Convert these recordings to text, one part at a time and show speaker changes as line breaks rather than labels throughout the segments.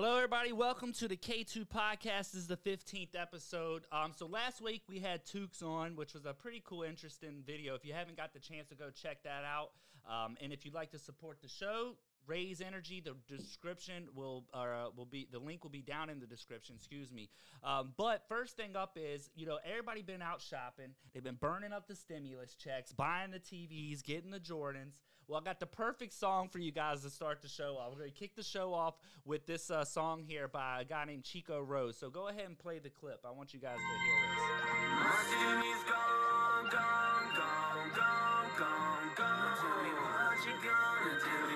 Hello, everybody. Welcome to the K2 podcast. This is the 15th episode. Um, so last week we had Tukes on, which was a pretty cool, interesting video. If you haven't got the chance to go check that out, um, and if you'd like to support the show, Raise Energy. The description will uh, will be the link will be down in the description. Excuse me. Um, but first thing up is you know everybody been out shopping. They've been burning up the stimulus checks, buying the TVs, getting the Jordans. Well, I got the perfect song for you guys to start the show off. We're gonna kick the show off with this uh, song here by a guy named Chico Rose. So go ahead and play the clip. I want you guys to hear this.
Gone, gone, gone, gone, gone, gone. Tell me what you gonna do.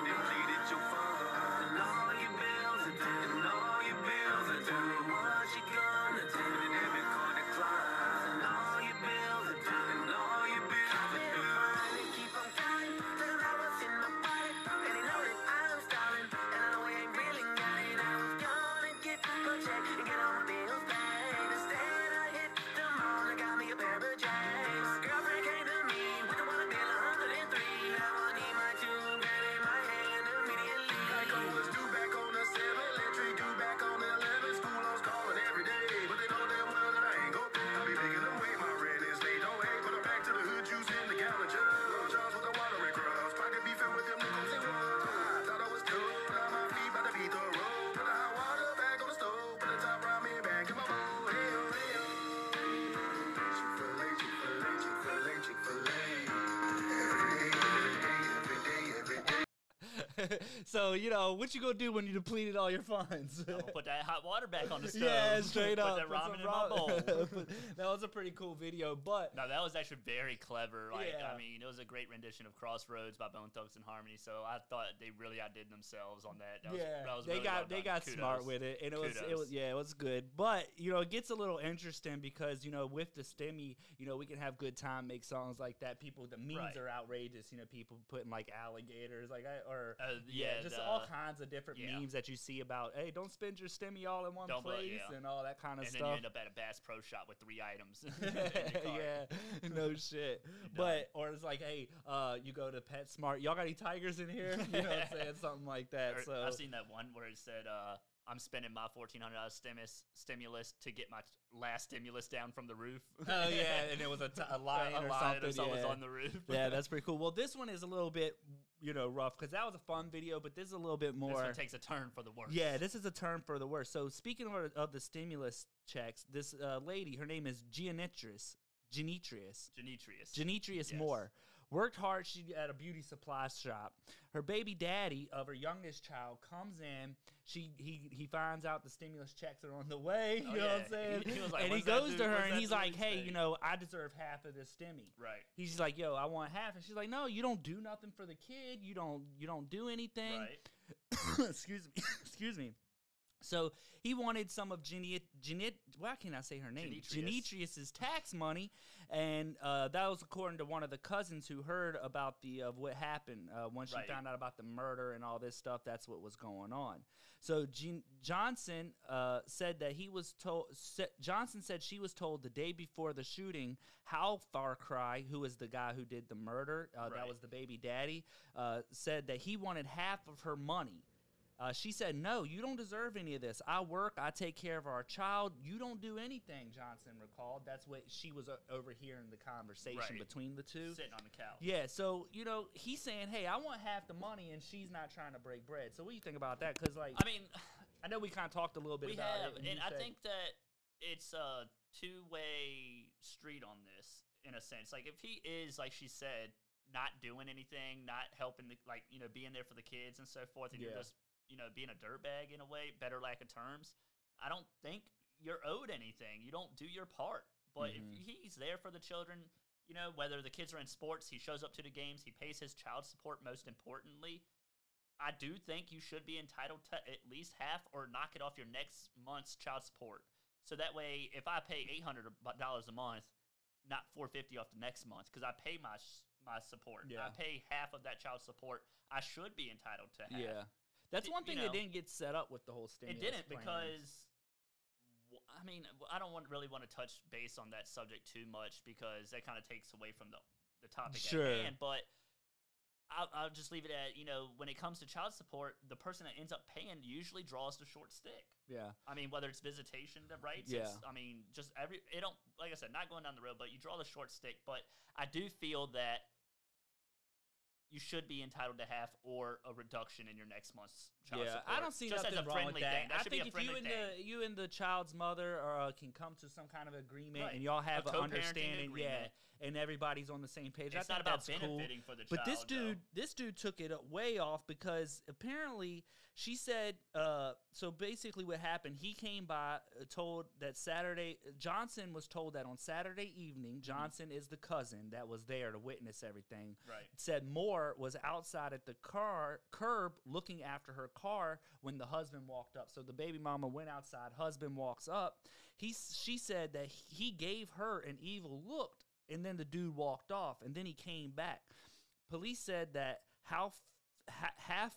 so you know what you gonna do when you depleted all your funds?
Put that hot water back on the stove.
yeah, straight
put
up.
that
put some
ramen in my bowl.
that was a pretty cool video, but
No, that was actually very clever. Like,
Yeah.
I mean, it was a great rendition of Crossroads by Bone Thugs-n-Harmony. So I thought they really outdid themselves on that. that was,
yeah,
that was
they
really
got
well
they got smart with it, and it was it was yeah, it was good. But you know, it gets a little interesting because you know, with the stimmy, you know, we can have good time, make songs like that. People, the memes
Right.
are outrageous. You know, people putting like alligators, like I or
Uh,
yeah,
yeah,
just
the-
all kinds of different
yeah.
memes that you see about. Hey, don't spend your stimmy all in one
Don't blow-
place
yeah.
and all that kind of stuff.
And then you end up at a Bass Pro Shop with three items. in your cart.
yeah, no shit. But or it's like, hey, uh, you go to PetSmart. Y'all got any tigers in here? You know what I'm saying? Something like that.
Or
so
I've seen that one where it said, uh, "I'm spending my fourteen hundred dollars stimulus stimulus to get my last stimulus down from the roof."
Oh yeah, and it was a, t- a line
a
or
line
something.
or something was
yeah.
on the roof.
yeah, that's pretty cool. Well, this one is a little bit, you know, rough because that was a fun video, but this is a little bit more.
This one takes a turn for the worse.
yeah, this is a turn for the worse. So speaking of, of the stimulus checks, this uh, lady, her name is Gianitris, Genitrius,
Demetrius.
Genitrius
Yes.
Moore. Worked hard. She at a beauty supply shop. Her baby daddy of her youngest child comes in. She he he finds out the stimulus checks are on the way. You
Oh,
know what I'm saying?
He- he like,
and he goes
due-
to her and he's like, "Hey,
date?"
you know, I deserve half of this stimmy."
right.
He's like, "Yo, I want half," and she's like, "No, you don't do nothing for the kid. You don't you don't do anything."
Right.
excuse me. excuse me. So he wanted some of Geniet, Geniet, why can't I say her name?
Genetrius.
Genetrius's tax money, and uh, that was according to one of the cousins who heard about the of what happened uh, when she
Right.
found out about the murder and all this stuff. That's what was going on. So Jean, Johnson uh, said that he was told. sa- Johnson said she was told the day before the shooting how Far Cry, who is the guy who did the murder, uh, that was the baby daddy, uh, said that he wanted half of her money. Uh, she said, No, you don't deserve any of this. I work, I take care of our child. You don't do anything, Johnson recalled. That's what she was uh, overhearing the conversation
Right.
between the two.
Sitting on the couch.
Yeah, so, you know, he's saying, Hey, I want half the money, and she's not trying to break bread. So, what do you think about that? Because, like,
I mean,
I know we kind of talked a little bit
we
about
have,
it.
and
you
I
said-
think that it's a two-way street on this in a sense. Like if he is, like she said, not doing anything, not helping the like you know being there for the kids and so forth, and
Yeah.
you're just you know being a dirtbag in a way, better lack of terms. I don't think you're owed anything. You don't do your part. But
Mhm.
if he's there for the children, you know whether the kids are in sports, he shows up to the games, he pays his child support. Most importantly, I do think you should be entitled to at least half or knock it off your next month's child support. So that way, if I pay eight hundred dollars a month, not four fifty off the next month, because I pay my my support,
Yeah.
I pay half of that child support. I should be entitled to half.
Yeah. That's one
you
thing
know,
that didn't get set up with the whole
standard.
It
didn't
plan.
because I mean I don't want really want to touch base on that subject too much because that kind of takes away from the the topic
Sure.
at hand. But I'll, I'll just leave it at you know when it comes to child support, the person that ends up paying usually draws the short stick.
Yeah.
I mean, whether it's visitation rights,
Yeah.
it's, I mean, just every it don't like I said, not going down the road, but you draw the short stick. But I do feel that you should be entitled to half or a reduction in your next month's child
yeah,
support.
I don't see
just
nothing wrong with that.
thing. That
I think if you and
thing.
the you and the child's mother uh, can come to some kind of agreement
Right.
and y'all have an understanding, yeah, and everybody's on the same page.
It's not about
that's cool.
benefiting for the child.
But this dude,
though.
this dude took it way off because apparently she said. Uh, so basically, what happened? He came by, uh, told that Saturday. Johnson was told that on Saturday evening.
Mm-hmm.
Johnson is the cousin that was there to witness everything.
Right.
Said Moore was outside at the car curb looking after her car when the husband walked up. So the baby mama went outside. Husband walks up. He she said that he gave her an evil look, and then the dude walked off, and then he came back. Police said that how ha- half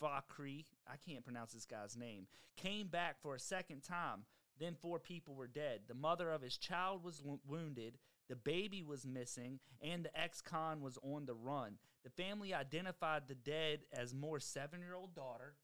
Fakri, I can't pronounce this guy's name, came back for a second time. Then four people were dead. The mother of his child was wounded. The baby was missing, and the ex-con was on the run. The family identified the dead as Moore's seven-year-old daughter,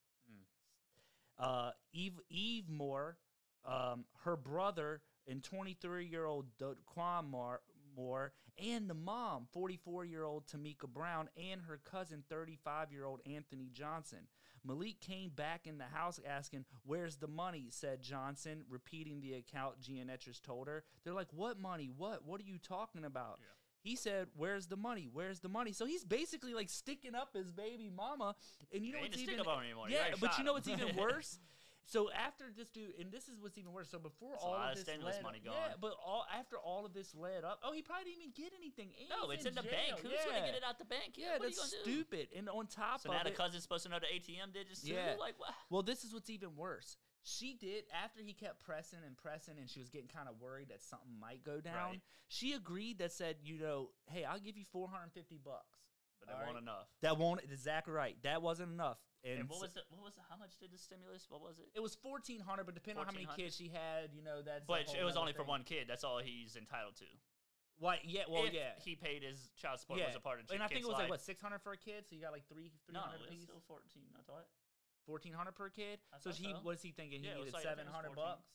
uh, Eve Eve Moore, um, her brother, and 23-year-old Daquan Moore, Moore, and the mom, 44-year-old Tamika Brown, and her cousin, 35-year-old Anthony Johnson. Malik came back in the house asking, "Where's the money?" said Johnson, repeating the account Gianetras told her. They're like, "What money? What? What are you talking about?" He said, "Where's the money? Where's the money?" So he's basically like sticking up his baby mama, and you know what's even.
You
yeah,
already
but you know what's even worse? So after this dude, and this is what's even worse. So before all
lot
of this
stimulus
led,
money
yeah, but all after all of this led up, oh, he probably didn't even get anything. and
No,
he's
it's in the
jail.
bank. Who's
yeah.
gonna get it out the bank?
Yeah,
what
that's
you gonna do?
stupid. And on top
So
of
now the
it,
cousin's supposed to know the ATM digits too.
Yeah.
Like what?
well, this is what's even worse. She did after he kept pressing and pressing, and she was getting kind of worried that something might go down.
Right.
She agreed that said, you know, hey, I'll give you four hundred and fifty bucks.
But want
right.
enough.
That won't exactly right. That wasn't enough. And,
And what was the what was the, how much did the stimulus? What was it?
it was fourteen hundred, but depending on how many kids she had, you know, that's.
But it was only for one kid. That's all he's entitled to.
What? Yeah. Well,
if
yeah.
he paid his child support
yeah.
was a part of
and I think it was like what six hundred for a kid, so you got like three three hundred.
No, it's
piece,
still fourteen. I thought.
Fourteen hundred per kid. So he
so.
what is he thinking? He
Yeah,
needed
like-
seven
was
hundred
14.
bucks.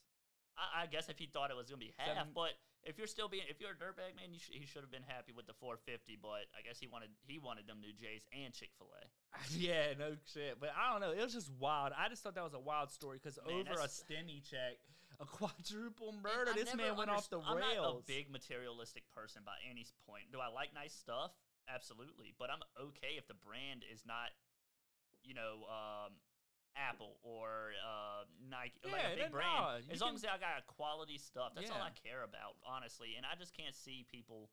I, I guess if he thought it was gonna be half,
Seven-
but if you're still being if you're a dirtbag man, you sh- he should have been happy with the 450. But I guess he wanted he wanted them new Jays and Chick Fil A.
yeah, no shit. But I don't know. It was just wild. I just thought that was a wild story because over a stimmy check, a quadruple murder, this man went off the
I'm
rails.
not a big materialistic person by any point. Do I like nice stuff? Absolutely. But I'm okay if the brand is not, you know, um, Apple or uh, Nike, like a big brand.
you
as long
can-
as I got quality stuff, that's all I care about, honestly. And I just can't see people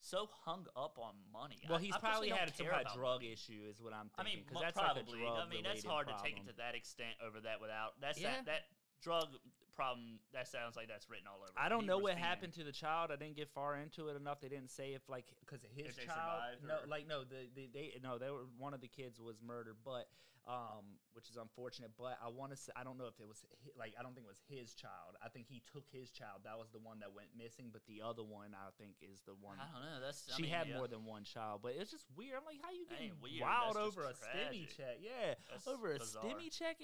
so hung up on money.
well, he's
I
probably
personally
had some kind of drug
money.
issue, is what I'm thinking.
I mean,
because that's
probably.
like
I mean, that's hard to take it to that extent over that without. That's
Yeah.
that, that drug problem. That sounds like that's written all over.
I don't know what happened to the child. I didn't get far into it enough. They didn't say if like because his
If
child. No,
or-
like no, the, the they no, they were one of the kids was murdered, but um, which is unfortunate. But I want to say I don't know if it was hi- like I don't think it was his child. I think he took his child. That was the one that went missing. But the other one I think is the one.
I don't know. That's I
She
mean,
had
yeah.
more than one child, but it's just weird. I'm like, how you getting
weird,
wild
that's
over a stimmy check? Yeah,
That's
over a
bizarre.
stimmy check.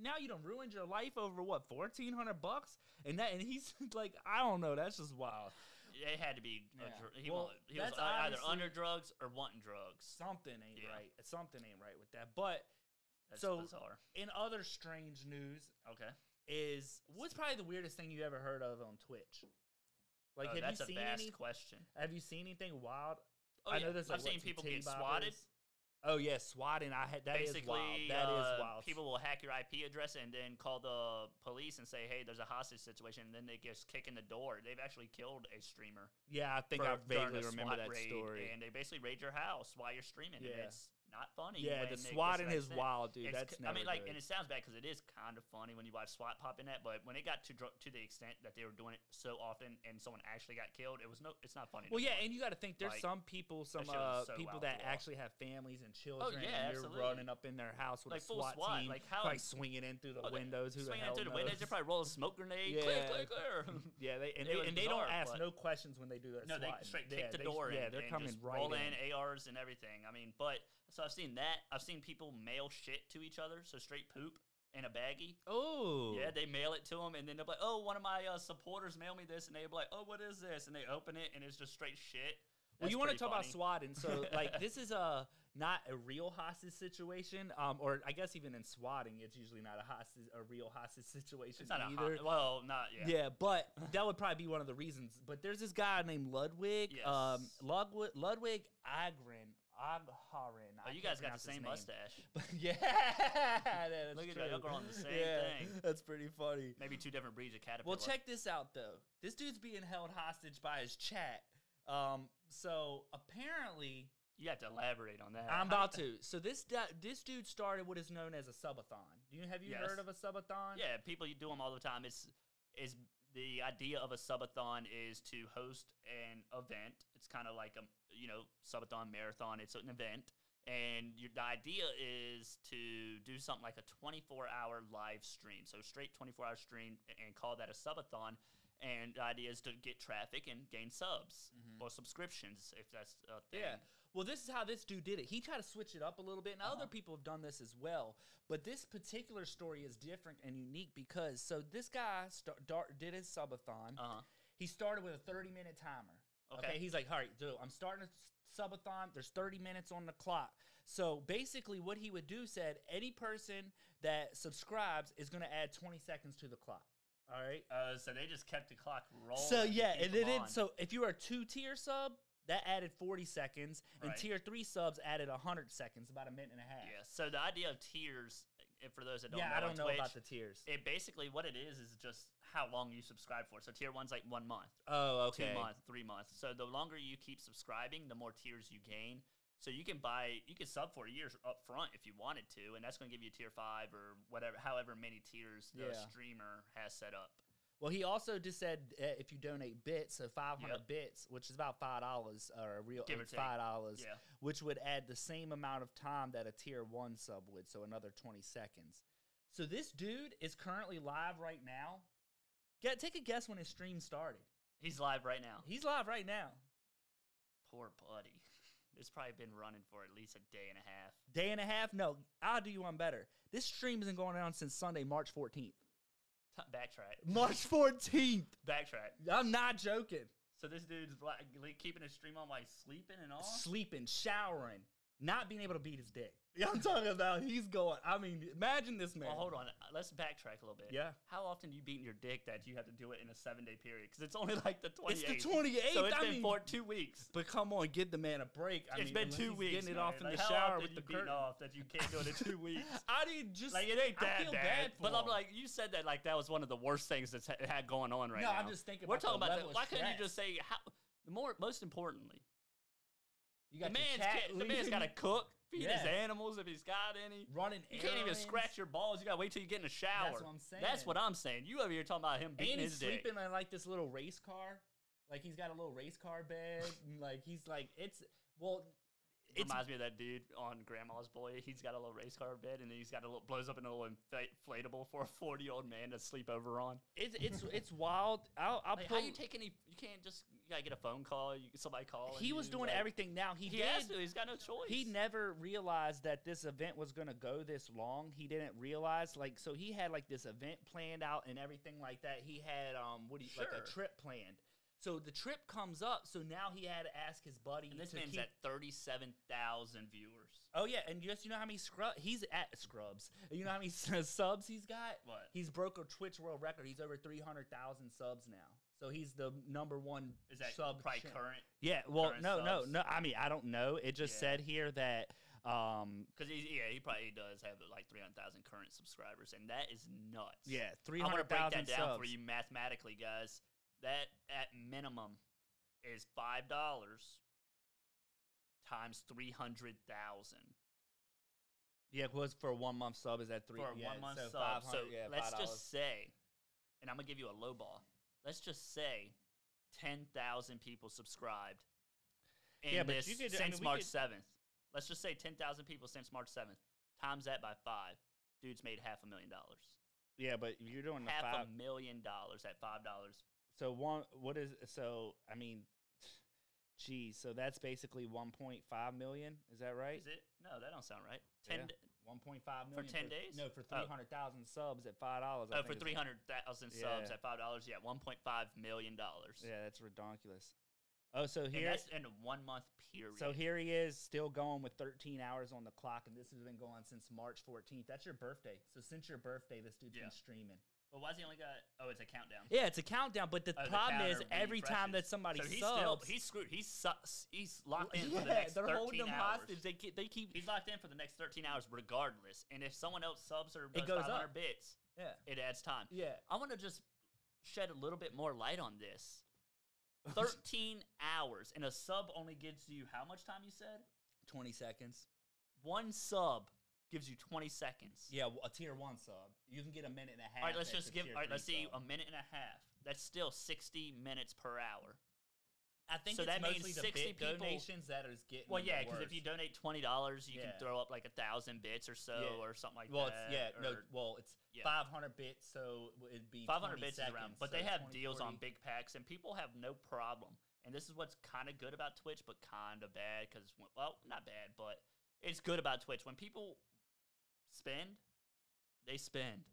Now you don't ruined your life over what fourteen hundred bucks, and that and he's like, I don't know. That's just wild.
It had to be.
Yeah.
dr- he
Well,
he was either under drugs or wanting drugs.
Something ain't
Yeah.
right. Something ain't right with that. But
That's
so
bizarre.
in other strange news
Okay.
is what's probably the weirdest thing you ever heard of on Twitch? Like,
Oh,
have
that's
you
a
seen
vast
any?
question.
Have you seen anything wild?
Oh,
I
yeah.
know there's like
I've
what,
seen people get swatted.
Oh yeah, swatting. I had that is
Basically,
wild. That is
uh,
wild.
people will hack your IP address and then call the police and say, "Hey, there's a hostage situation," and then they just kick in the door. They've actually killed a streamer.
yeah, I think
for-
I vaguely
a
remember that
raid,
story.
And they basically raid your house while you're streaming.
Yeah.
It's not funny.
Yeah, the
it gets to
swatting
that
is wild, dude.
It's
That's
I mean, like,
good.
and it sounds bad because it is kind of funny when you watch SWAT pop in that. But when it got to to the extent that they were doing it so often and someone actually got killed, it was no, it's not funny.
Well,
no
yeah, and you got to think there's
Like,
some people, some
was
uh,
so
people that actually have families and children, Oh
yeah,
and you're
absolutely.
running up in their house with
Like
a
full
SWAT,
SWAT,
team,
like how-
like swinging in through the
Oh,
windows. Who the
swinging
hell
it through the windows, they probably roll a smoke grenade. Clear,
Yeah.
clear, clear.
yeah, they and they, and they don't ask no questions when they do their
No, they
SWAT.
straight
yeah,
kick the
they-
door
Yeah,
in
they're coming right in.
in ARs and everything. I mean, but So I've seen that. I've seen people mail shit to each other, so straight poop in a baggie.
Oh,
Yeah, they mail it to them, and then they'll be like, "Oh, one of my uh, supporters mailed me this," and they'll be like, "Oh, what is this?" And they open it, and it's just straight shit.
Well, you want to talk about swatting? So, like, this is a not a real hostage situation, um, or I guess even in swatting, it's usually not a hostage, a real hostage situation
It's not a
either.
hot. Well, not yeah.
yeah. but that would probably be one of the reasons. But there's this guy named Ludwig, um, Ludwig, Ludwig Ahgren, Agharin.
Oh, you guys got the same mustache.
But yeah, that's
Look at
true.
y'all growing the same
yeah,
thing.
That's pretty funny.
Maybe two different breeds of caterpillar.
Well, check this out though. This dude's being held hostage by his chat. Um, so apparently,
You have to elaborate on that.
I'm about to. So this this dude started what is known as a subathon. Do you have you
Yes.
heard of a subathon?
Yeah, people you do them all the time. It's is the idea of a subathon is to host an event. It's kind of like a you know subathon marathon. It's an event, and your, the idea is to do something like a 24 hour live stream. So straight 24 hour stream and call that a subathon. And the idea is to get traffic and gain subs or subscriptions if that's a thing.
Yeah. Well, this is how this dude did it. He tried to switch it up a little bit, and other
Uh-huh.
people have done this as well. But this particular story is different and unique because so this guy start, did his subathon.
Uh huh.
He started with a 30 minute timer. Okay.
Okay.
He's like, all right, dude, I'm starting a subathon. There's 30 minutes on the clock. So basically, what he would do said any person that subscribes is going to add 20 seconds to the clock. All right.
Uh, so they just kept the clock rolling.
So yeah, and it did. So if you were a two tier sub, that added 40 seconds, and
Right.
tier three subs added 100 seconds, about a minute and a half.
Yeah. So the idea of tiers, uh, for those that don't
yeah,
know,
I don't know
Twitch,
about the tiers.
It basically what it is is just how long you subscribe for. So tier one's like one month,
oh,
two months, three months. So the longer you keep subscribing, the more tiers you gain. So you can buy, you can sub for years up front if you wanted to, and that's going to give you tier five or whatever, however many tiers the
Yeah.
streamer has set up.
Well, he also just said uh, if you donate bits, so 500
Yep.
bits, which is about five dollars, or a real
Give
it's five dollars,
Yeah.
which would add the same amount of time that a tier one sub would, so another 20 seconds. So this dude is currently live right now. Get take a guess when his stream started.
He's live right now.
He's live right now.
Poor buddy. It's probably been running for at least a day and a half.
Day and a half? No, I'll do you one better. This stream has been going on since Sunday, March 14th.
T- backtrack.
March 14th.
Backtrack.
I'm not joking.
So this dude's like, like, keeping his stream on he's sleeping and all.
Sleeping, showering, not being able to beat his dick. Yeah, I'm talking about he's going. I mean, imagine this man.
Well, hold on. Uh, Let's backtrack a little bit.
Yeah.
How often do you beating your dick that you have to do it in a seven day period? Because it's only like the 28th.
It's the 28th.
So it's
I
been
mean,
for two weeks.
But come on, give the man a break. I
it's
mean,
been two
he's
weeks.
Getting it
man.
off in
Like,
the
how
shower
often
with
you
the
beating
curtain.
off that you can't do it in two weeks.
I didn't just
Like it ain't
I
that
feel
bad,
for
but I'm like you said that like that was one of the worst things that's ha- had going on right
No,
now.
No, I'm just thinking
We're
about the
talking about
level
that. Why couldn't you just say how? More, most importantly,
you
the
got your
man's
cat
ca- the man's got to cook, feed his animals if he's got any.
running.
You can't even scratch your balls. You gotta wait till you get in the shower.
That's what I'm saying.
That's what I'm saying. You over here talking about him beating
And he's
his dick.
sleeping in like this little race car. Like he's got a little race car bed. and, like he's like it's well. It
Reminds me of that dude on Grandma's Boy. He's got a little race car bed, and then he's got a little blows up in a little inflatable for a forty year old man to sleep over on.
it's it's it's wild. I'll, I'll
Like,
pull.
how you take any? You can't just gotta get a phone call. You somebody call.
he was doing everything. Now he,
He,
did.
has to. He's got no choice.
He never realized that this event was gonna go this long. He didn't realize, like, so he had like this event planned out and everything like that. He had um, what do you like a trip planned. So the trip comes up. So now he had to ask his buddy.
And this man's
keep,
at thirty-seven thousand viewers.
Oh yeah, and just you know how many scrub he's at scrubs. You know how many subs he's got?
What?
He's broke a Twitch world record. He's over three hundred thousand subs now. So he's the number one
Is that
sub.
probably
cha-
current?
Yeah. Well,
current
no, no,
subs?
no. I mean, I don't know. It just
Yeah.
said here that um,
Because he, yeah, he probably does have like three hundred thousand current subscribers, and that is nuts.
yeah, three
I'm gonna
hundred
break
thousand
that down
subs.
for you mathematically, guys. That at minimum is five dollars times three hundred thousand
Yeah, it was for a one month sub is that three
for a
yeah,
one month
so
sub.
500,
So
yeah,
let's
$5.
just say, and I'm gonna give you a low ball. Let's just say ten thousand people subscribed. In
Yeah, but
this
you could- I
since
mean,
March
could-
seventh. Let's just say ten thousand people since March seventh. Times that by five. Dude's made half a million dollars.
yeah, but you're doing
Half
five.
a million dollars at five dollars.
So one, what is so? I mean, Geez, so that's basically 1.5 million. Is that right?
Is it? No, that don't sound right. Ten.
Yeah.
D-
1.5 million
10 days?
No, for
Oh.
300,000 subs at five dollars.
Oh, for three hundred thousand subs
Yeah.
at five dollars, yeah, one point five million dollars.
Yeah, that's ridiculous. Oh, so
and
here,
that's in a one month period.
so here he is, still going with 13 hours on the clock, and this has been going since March 14th. That's your birthday. So since your birthday, this dude's
Yeah.
been streaming.
But why's he only got? Oh, it's a countdown.
Yeah, it's a countdown, but the
Oh, the
problem is
counter
every time that somebody
so he's
subs,
still he's screwed. He's su- he's locked in for the next
they're holding
thirteen
him
hours.
hostage. They keep, they keep.
He's locked in for the next thirteen hours, regardless. And if someone else subs or
It
does
goes
500
up.
bits,
Yeah,
it adds time.
yeah.
I want to just shed a little bit more light on this. 13 hours, and a sub only gives you how much time you said?
20 seconds.
One sub gives you 20 seconds.
Yeah, a tier one sub. You can get a minute and a half.
All right, let's just give. All right, let's see.
sub.
A minute and a half. That's still 60 minutes per hour.
I think
so
it's
that means
mostly the
60
bit
people-
donations that is getting.
Well, yeah, because if you donate twenty dollars, you
Yeah.
can throw up like a thousand bits or so,
Yeah.
or something like
well,
that.
it's yeah, no, well, it's
yeah.
500 bits, so it'd be
500 bits is around, but
so
they have
20,
deals on big packs, and people have no problem. And this is what's kind of good about Twitch, but kind of bad because, well, not bad, but it's good about Twitch. When people spend, they spend.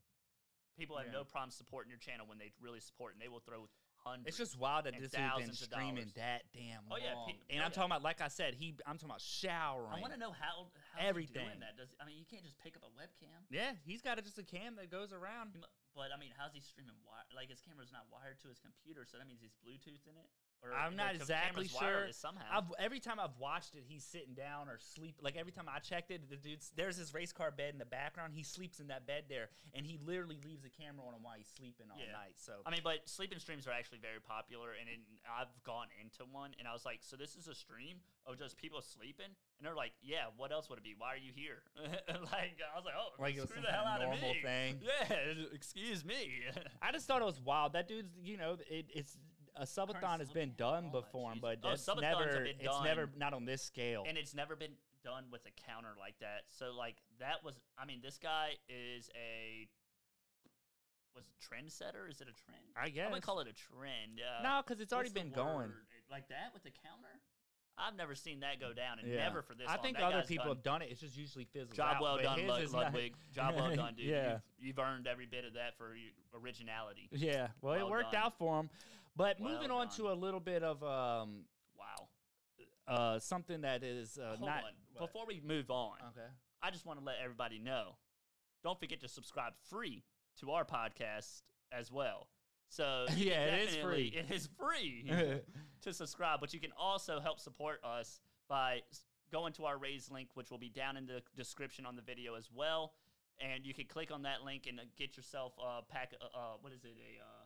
People have
Yeah.
no problem supporting your channel when they really support, and they will throw hundreds.
It's just wild that
and
this dude's been
thousands of
streaming
dollars.
that damn
Oh, yeah, pe-
and
oh,
I'm
yeah.
talking about, like I said, he. I'm talking about showering.
I want to know how how
Everything.
doing that. Does I mean you can't just pick up a webcam?
Yeah, he's got a, just a cam that goes around.
He mu- But I mean, how's he streaming? Wi- like his camera's not wired to his computer, so that means he's Bluetooth in it. Or
I'm not exactly sure.
Somehow.
I've, every time I've watched it, he's sitting down or sleep. Like every time I checked it, the dude's there's his race car bed in the background. He sleeps in that bed there, and he literally leaves the camera on him while he's sleeping all
Yeah.
night. So
I mean, but sleeping streams are actually very popular, and in, I've gone into one, and I was like, "So this is a stream of just people sleeping?" And they're like, "Yeah, what else would it be? Why are you here?" like I was like, "Oh,
Like
screw the hell out of me."
thing.
Yeah, excuse me.
I just thought it was wild. That dude's, you know, it, it's a subathon has been done
Oh,
before,
jeez.
but
Oh,
that's
subathons have
never.
been
It's never not on this scale.
and it's never been done with a counter like that. So like that was, I mean, this guy is a was it trendsetter. Is it a trend?
I guess.
I
guess.
would call it a trend. Uh,
no, because it's already
what's the
been going.
word? like that with the counter. I've never seen that go down, and
Yeah.
never for this.
I
long.
think
That
other
guy's
people
done-
have done it. It's just usually fizzles
Job
out,
well
but
done,
his
Lud-
is not-
Ludwig. Job well done, dude.
Yeah.
You've, you've earned every bit of that for your originality.
Yeah, well, it
Well
worked
done.
out for him. But
Well
moving on
done.
to a little bit of um,
Wow.
uh, something that is uh, not.
Before we move on,
Okay.
I just want to let everybody know. Don't forget to subscribe free to our podcast as well. So
Yeah, it is free.
It is free to subscribe, but you can also help support us by going to our raise link, which will be down in the description on the video as well. And you can click on that link and uh, get yourself a pack. Uh, uh, what is it? A uh,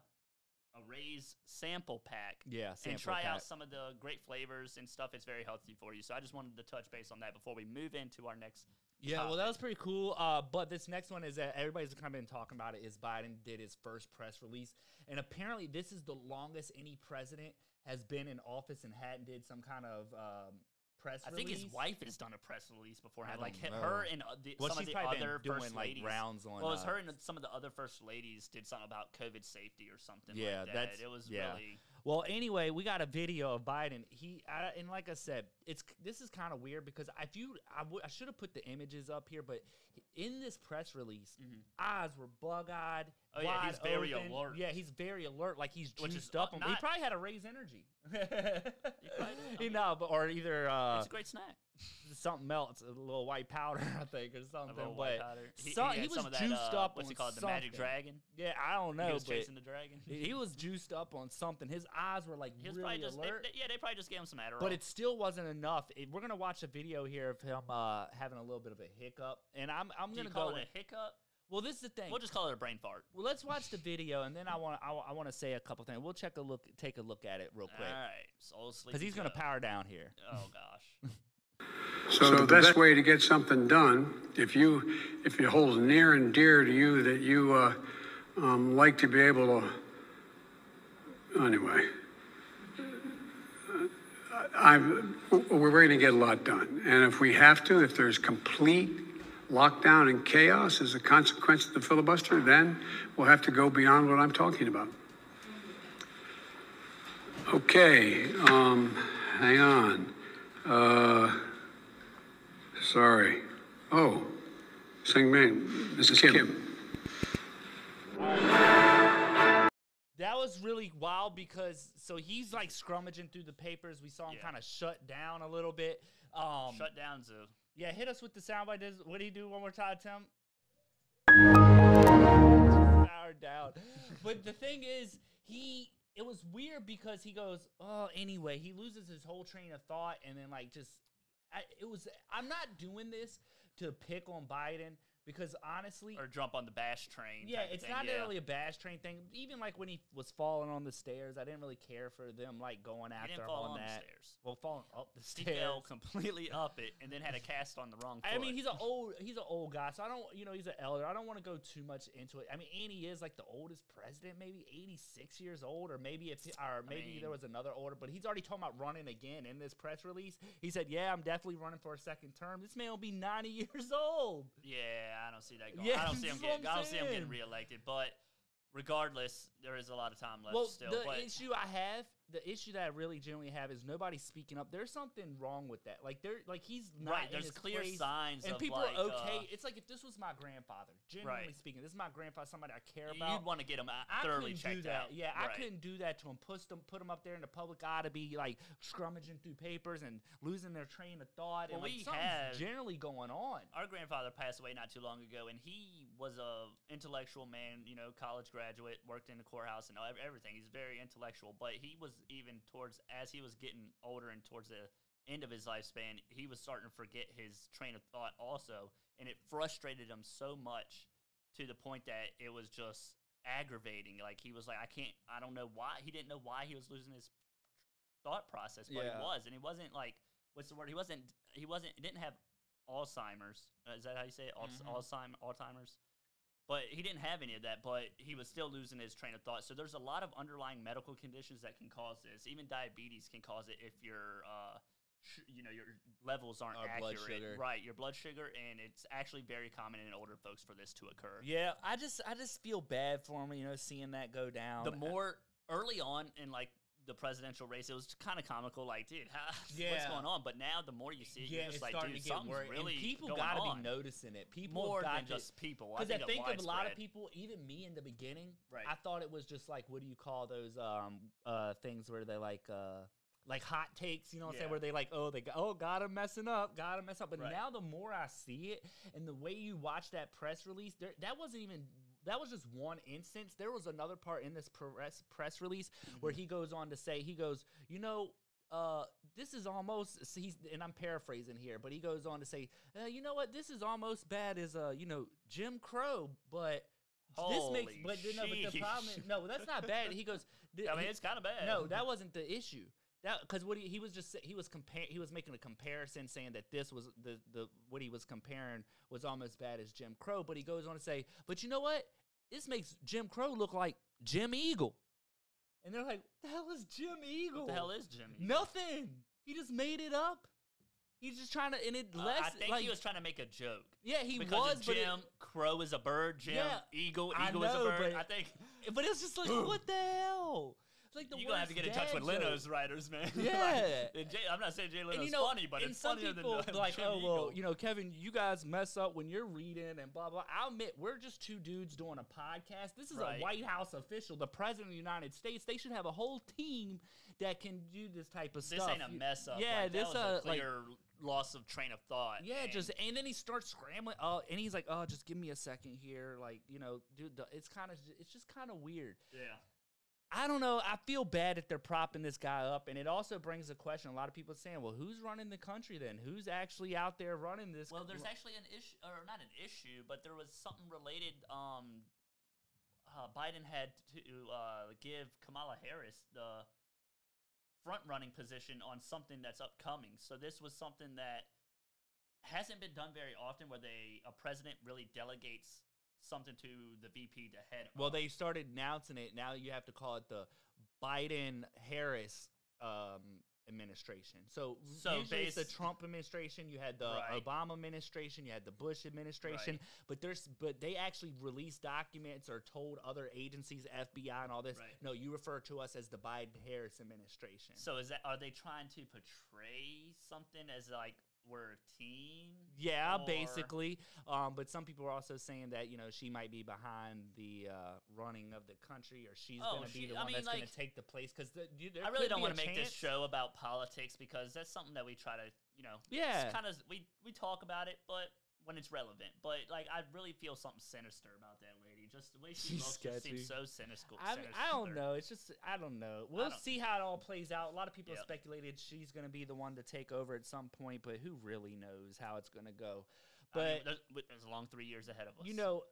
a raise sample pack
yeah,
and try
pack.
out some of the great flavors and stuff. It's very healthy for you. So I just wanted to touch base on that before we move into our next.
Yeah, well, that was pretty cool. Uh, but this next one is that everybody's kind of been talking about it. Is Biden did his first press release, and apparently this is the longest any president has been in office and hadn't did some kind of um, press
I
release.
think his wife has done a press release before. Had like
don't
her and uh, the,
Well,
some of the
probably
other
been doing
first
like
ladies.
rounds on.
well, it was
uh,
her and some of the other first ladies did something about COVID safety or something.
Yeah,
like that.
that's-
it was
yeah.
really.
Well, anyway, we got a video of Biden. He I, and like I said, it's this is kind of weird because if you I, w- I should have put the images up here, but in this press release, eyes were bug eyed.
Oh, yeah, he's very alert.
Yeah, he's very alert. Like he's
Which is,
juiced up.
uh,
on- he probably had to raise energy.
probably did.
You know, but or either uh,
it's a great snack.
Something else, a little white powder, I think, or something.
little white
But
powder. He,
so-
he,
he was
some of that,
juiced
uh,
up
What's it called? The Magic. Dragon.
yeah, I don't know.
he was chasing the dragon.
he he was juiced up on something. His eyes were like
He
really
just.
Alert.
they- yeah, they probably just gave him some Adderall.
But it still wasn't enough. It- we're gonna watch a video here of him uh, having a little bit of a hiccup, and I'm I'm
Do
gonna
call
go.
it a hiccup?
well, this is the thing.
We'll just call it a brain fart.
well, let's watch the video, and then I want I, want to say a couple things. We'll check a look, take a look at it real quick,
All right, soul sleep.
because he's gonna power down here.
Oh gosh.
So the best way to get something done, if you, if it holds near and dear to you that you uh, um, like to be able to, anyway, I'm, we're going to get a lot done. And if we have to, if there's complete lockdown and chaos as a consequence of the filibuster, then we'll have to go beyond what I'm talking about. Okay, um, hang on. Uh, sorry. Oh, Seung Min, Mrs. Kim.
That was really wild because so he's like scrummaging through the papers. We saw him
Yeah.
kind of shut down a little bit. Um,
Shut down Zoo.
Yeah, hit us with the soundbite. Does what do you do one more time, Tim? Powered down. But the thing is, he it was weird because he goes, oh, anyway, he loses his whole train of thought, and then like just, I, it was. I'm not doing this to pick on Biden because honestly,
Or jump on the bash train.
yeah, it's not
yeah.
really a bash train thing. Even like when he was falling on the stairs, I didn't really care for them like going
He
after him on
on the
that.
stairs.
Well, falling up the
He
stairs.
fell completely up it and then had a cast on the wrong foot.
I mean, he's an old he's an old guy, so I don't you know he's an elder. I don't want to go too much into it. I mean, and he is like the oldest president, maybe eighty six years old, or maybe it's or maybe there
mean-
was another older. But he's already talking about running again in this press release. He said, "Yeah, I'm definitely running for a second term." This man will be ninety years old.
Yeah, I don't see that going.
Yeah,
I don't see him getting.
I'm
don't see him getting reelected. But regardless, there is a lot of time left
well,
still.
the
but
issue I have, the issue that I really generally have is nobody's speaking up. There's something wrong with that. Like there, like he's not
right, there's clear
place.
signs
and
of
people
like,
are okay.
uh,
it's like if this was my grandfather, generally
Right.
speaking, this is my grandfather, somebody I care about.
you'd want to get him thoroughly
couldn't do
checked out.
Yeah, I couldn't do that to him. Put them, put them up there in the public eye to be like scrummaging through papers and losing their train of thought. and like,
we have-
generally going on.
Our grandfather passed away not too long ago, and he was a intellectual man. You know, college graduate, worked in the courthouse and everything. He's very intellectual, but he was even towards as he was getting older and towards the end of his lifespan, he was starting to forget his train of thought also, and it frustrated him so much to the point that it was just aggravating. Like he was like, I can't, I don't know why. He didn't know why he was losing his thought process, but
Yeah.
he was, and he wasn't like, what's the word? He wasn't, he wasn't, he didn't have Alzheimer's. Is that how you say it?
Mhm.
Alzheimer, Alzheimer's. But he didn't have any of that. But he was still losing his train of thought. So there's a lot of underlying medical conditions that can cause this. Even diabetes can cause it if your, uh, sh- you know, your levels aren't
Our blood
accurate.
sugar.
Right, your blood sugar, and it's actually very common in older folks for this to occur.
Yeah, I just, I just feel bad for him. You know, seeing that go down.
The more early on in like the presidential race, it was kind of comical. Like, dude, how, what's going on? But now, the more you see it,
yeah,
you're just like, dude, something's
worried.
really
and people gotta be noticing it. People
more than
to,
just people.
Because I
think,
think,
of
a lot of people, even me in the beginning,
Right.
I thought it was just like what do you call those um uh things where they like uh like hot takes, you know what I'm saying? Where they like, oh, they got, oh, got him messing up, got him mess up. But
Right.
now the more I see it, and the way you watch that press release, there, that wasn't even. That was just one instance. There was another part in this press press release where
Mm-hmm.
he goes on to say, he goes, you know, uh, this is almost. He's and I'm paraphrasing here, but he goes on to say, uh, you know what, this is almost bad as uh, you know, Jim Crow, but. this makes,
Holy
but no, but the problem is, no, that's not bad. He goes,
I mean, it's kind of bad.
no, that wasn't the issue. That because what he, he was just he was compare he was making a comparison saying that this was the the what he was comparing was almost bad as Jim Crow, but he goes on to say, but you know what? This makes Jim Crow look like Jim Eagle, and they're like, the hell is Jim Eagle?
What the hell is Jimmy?
nothing? He just made it up. He's just trying to, and it
Uh,
less
I think
like
he was trying to make a joke.
yeah he
because
was, but it-
Jim Crow is a bird. Jim
Yeah,
Eagle Eagle is a
know,
bird. I think
but it's just like what the hell? Like the
you're gonna have to get in touch with. Leno's writers, man.
Yeah.
and Jay, I'm not saying Jay Leno's
and you know,
funny, but it's
some
funnier
people
than
be like,
Jim
oh well,
Eagle.
you know, Kevin, you guys mess up when you're reading and blah blah. I'll admit, we're just two dudes doing a podcast. This is
Right.
a White House official, the president of the United States. They should have a whole team that can do this type of
This
stuff.
This ain't a mess up.
Yeah,
like,
this
was
uh
a
like
clear loss of train of thought.
yeah,
and
just and then he starts scrambling. Oh, and he's like, oh, just give me a second here. Like you know, dude, it's kind of it's just kind of weird.
yeah.
I don't know. I feel bad that they're propping this guy up, and it also brings a question. A lot of people saying, "Well, who's running the country then? Who's actually out there running this?"
Well,
co-
there's actually an issue, or not an issue, but there was something related. Um, uh, Biden had to uh, give Kamala Harris the front running position on something that's upcoming. So this was something that hasn't been done very often, where they a president really delegates something to the VP to head.
Well,
up.
they started announcing it. Now you have to call it the Biden Harris um, administration. So,
So
usually it's the Trump administration, you had the
Right.
Obama administration, you had the Bush administration, but there's but they actually released documents or told other agencies, FBI and all this,
Right.
no, you refer to us as the Biden Harris administration.
So is that are they trying to portray something as like we're a team?
Yeah,
Or-
basically. Um, but some people are also saying that you know she might be behind the uh, running of the country, or she's
Oh,
going to be the
I
one
mean,
that's going to take the place. Because
I really don't want to make this show about politics because that's something that we try to, you know,
Yeah.
kind of we we talk about it, but when it's relevant. But like, I really feel something sinister about that lady. Just the way she
She's
looks just
sketchy.
seems so cynical.
I, mean, I don't know. It's just I don't know. We'll
don't-
see how it all plays out. A lot of people
Yep.
speculated she's going to be the one to take over at some point, but who really knows how it's going to go?
I mean,
But
there's, there's a long three years ahead of us.
you know,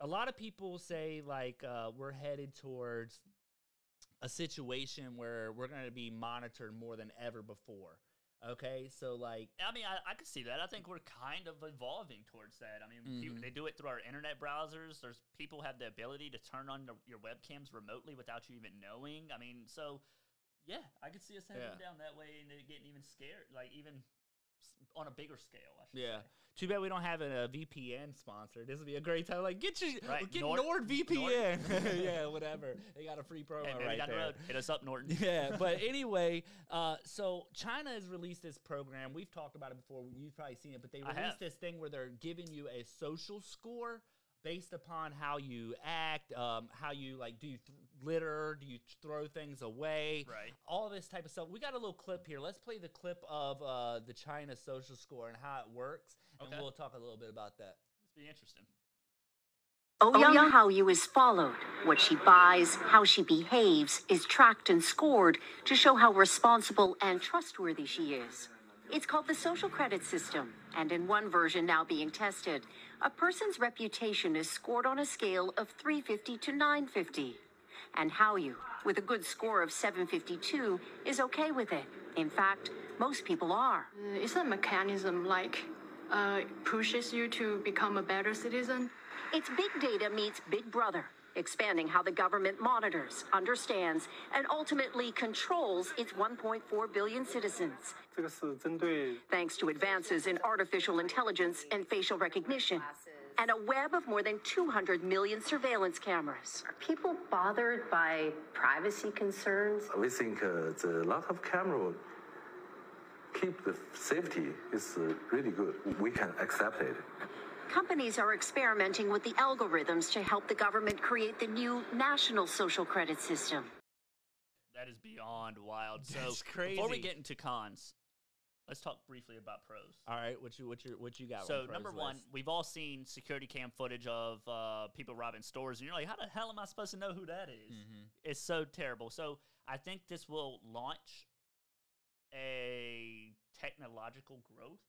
a lot of people say like uh, we're headed towards a situation where we're going to be monitored more than ever before. Okay, so like
I mean, I, I could see that. I think we're kind of evolving towards that. I mean, people,
Mhm.
they do it through our internet browsers. There's people have the ability to turn on the, your webcams remotely without you even knowing. I mean, so yeah, I could see us heading
Yeah.
down that way and getting even scared, like even on a bigger scale. I
Yeah.
say.
Too bad we don't have a, VPN sponsor. This would be a great time. Like, get your
Right,
get
Nord-
NordVPN. yeah, whatever. They got a free promo
Hey,
right
down the
there.
road, hit us up, Norton.
yeah, but anyway, uh, so China has released this program. We've talked about it before. You've probably seen it, but they released this thing where they're giving you a social score based upon how you act, um, how you like do you th- litter, do you throw things away,
Right.
all this type of stuff. We got a little clip here. Let's play the clip of uh, the China social score and how it works,
Okay.
and we'll talk a little bit about that.
This be interesting.
Ouyang Haoyu is followed. What she buys, how she behaves, is tracked and scored to show how responsible and trustworthy she is. It's called the social credit system, and in one version now being tested, a person's reputation is scored on a scale of 350 to 950 and how you, with a good score of 752, is okay with it. In fact, most people are.
Uh, it's a mechanism like uh, pushes you to become a better citizen.
It's big data meets big brother, expanding how the government monitors, understands, and ultimately controls its 1.4 billion citizens. Thanks to advances in artificial intelligence and facial recognition and a web of more than 200 million surveillance cameras.
Are people bothered by privacy concerns?
we think uh, the lot of camera keep the safety is uh, really good. We can accept it.
Companies are experimenting with the algorithms to help the government create the new national social credit system.
That is beyond wild. So
That's
before we get into cons, let's talk briefly about pros.
All right, what you what you what you got?
So number one,
list?
we've all seen security cam footage of uh, people robbing stores, and you're like, how the hell am I supposed to know who that is?
Mhm.
It's so terrible. So I think this will launch a technological growth,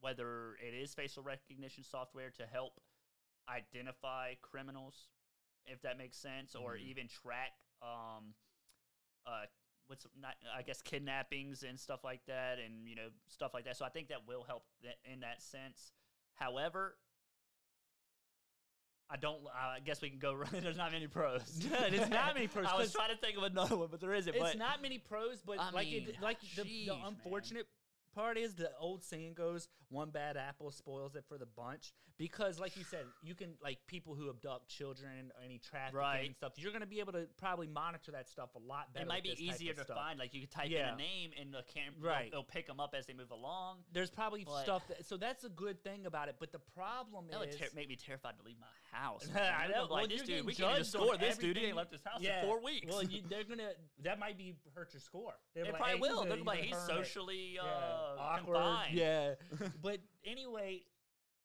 whether it is facial recognition software to help identify criminals, if that makes sense, or
Mhm.
even track, um, uh, what's not, I guess kidnappings and stuff like that, and you know stuff like that. So I think that will help th- in that sense. However, I don't. I guess we can go. There's not many pros.
There's not many pros,
I was trying to think of another one, but there isn't.
it's
but
not many pros, but
I
like
mean,
it, like the,
sheesh,
the
man.
unfortunate part is the old saying goes, "One bad apple spoils it for the bunch." Because, like you said, you can like people who abduct children, or any trafficking
Right.
and stuff. You're going to be able to probably monitor that stuff a lot better.
it might be
with this type
easier to
stuff.
find. Like you could type
Yeah.
in a name, and the cam
Right.
They'll, pick them up as they move along.
There's probably
But-
stuff that, so that's a good thing about it. But the problem
That would
is,
ter- make me terrified to leave my house.
I know. Well,
Like this dude, we can't
on
score this dude. He ain't left his house
yeah.
in four weeks.
Well, you, they're gonna that might be hurt your score. They're
it
like,
probably
"Hey,
will. They're like
he's
he's
a hermit."
socially uh,
yeah, awkward.
confined.
Yeah, but anyway,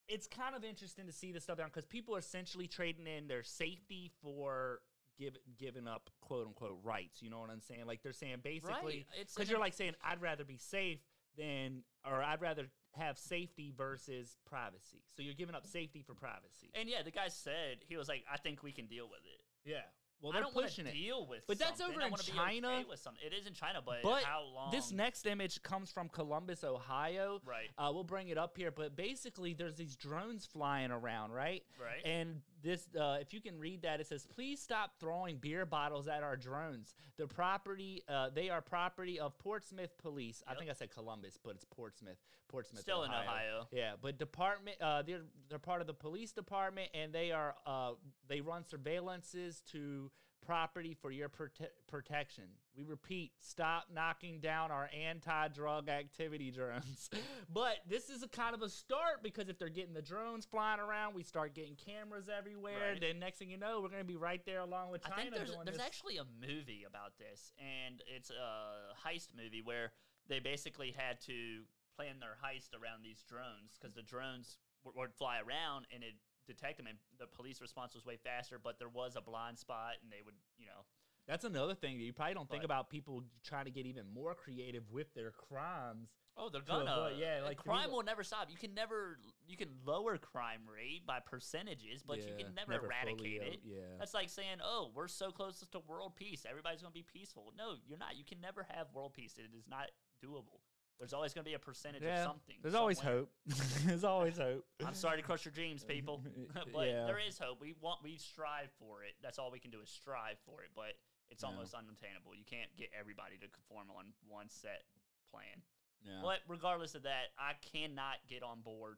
it's kind of interesting to see this stuff down because people are essentially trading in their safety for give, giving up quote unquote rights. You know what I'm saying? Like they're saying basically
It's
because
an
you're like saying I'd rather be safe than or I'd rather have safety versus privacy. So you're giving up safety for privacy.
And yeah, the guy said he was like, I think we can deal with it.
yeah. Well, they're pushing it.
deal with,
But that's over in China.
Okay with something. It is in China, but,
But
how long?
this next image comes from Columbus, Ohio.
Right.
Uh, we'll bring it up here, but basically, there's these drones flying around, right?
Right.
And this uh, if you can read that it says please stop throwing beer bottles at our drones. The property uh, they are property of portsmouth police. I think i said columbus but it's portsmouth portsmouth
Still in Ohio.
yeah but department uh, they're, they're part of the police department and they are uh, they run surveillances to property for your prote- protection. We repeat stop knocking down our anti-drug activity drones. But this is a kind of a start because if they're getting the drones flying around we start getting cameras everywhere.
Right.
then next thing you know we're going to be right there along with china
I think there's there's actually a movie about this, and it's a heist movie where they basically had to plan their heist around these drones because the drones would fly around and it detect them, and the police response was way faster. But there was a blind spot, and they would, you know,
That's another thing that you probably don't think
But-
about people trying to get even more creative with their crimes.
oh, they're gonna,
avoid- yeah, like
crime
people-
will never stop. You can never, you can lower crime rate by percentages, but you can never,
never
eradicate it.
yeah.
That's like saying, oh, we're so close to world peace. Everybody's gonna be peaceful. No, you're not. You can never have world peace. It is not doable. There's always gonna be a percentage
Yeah,
of something.
there's always hope. there's always hope.
I'm sorry to crush your dreams, people, but
Yeah.
there is hope. We want, we strive for it. That's all we can do is strive for it. But it's
Yeah.
almost unattainable. You can't get everybody to conform on one set plan.
Yeah.
But regardless of that, I cannot get on board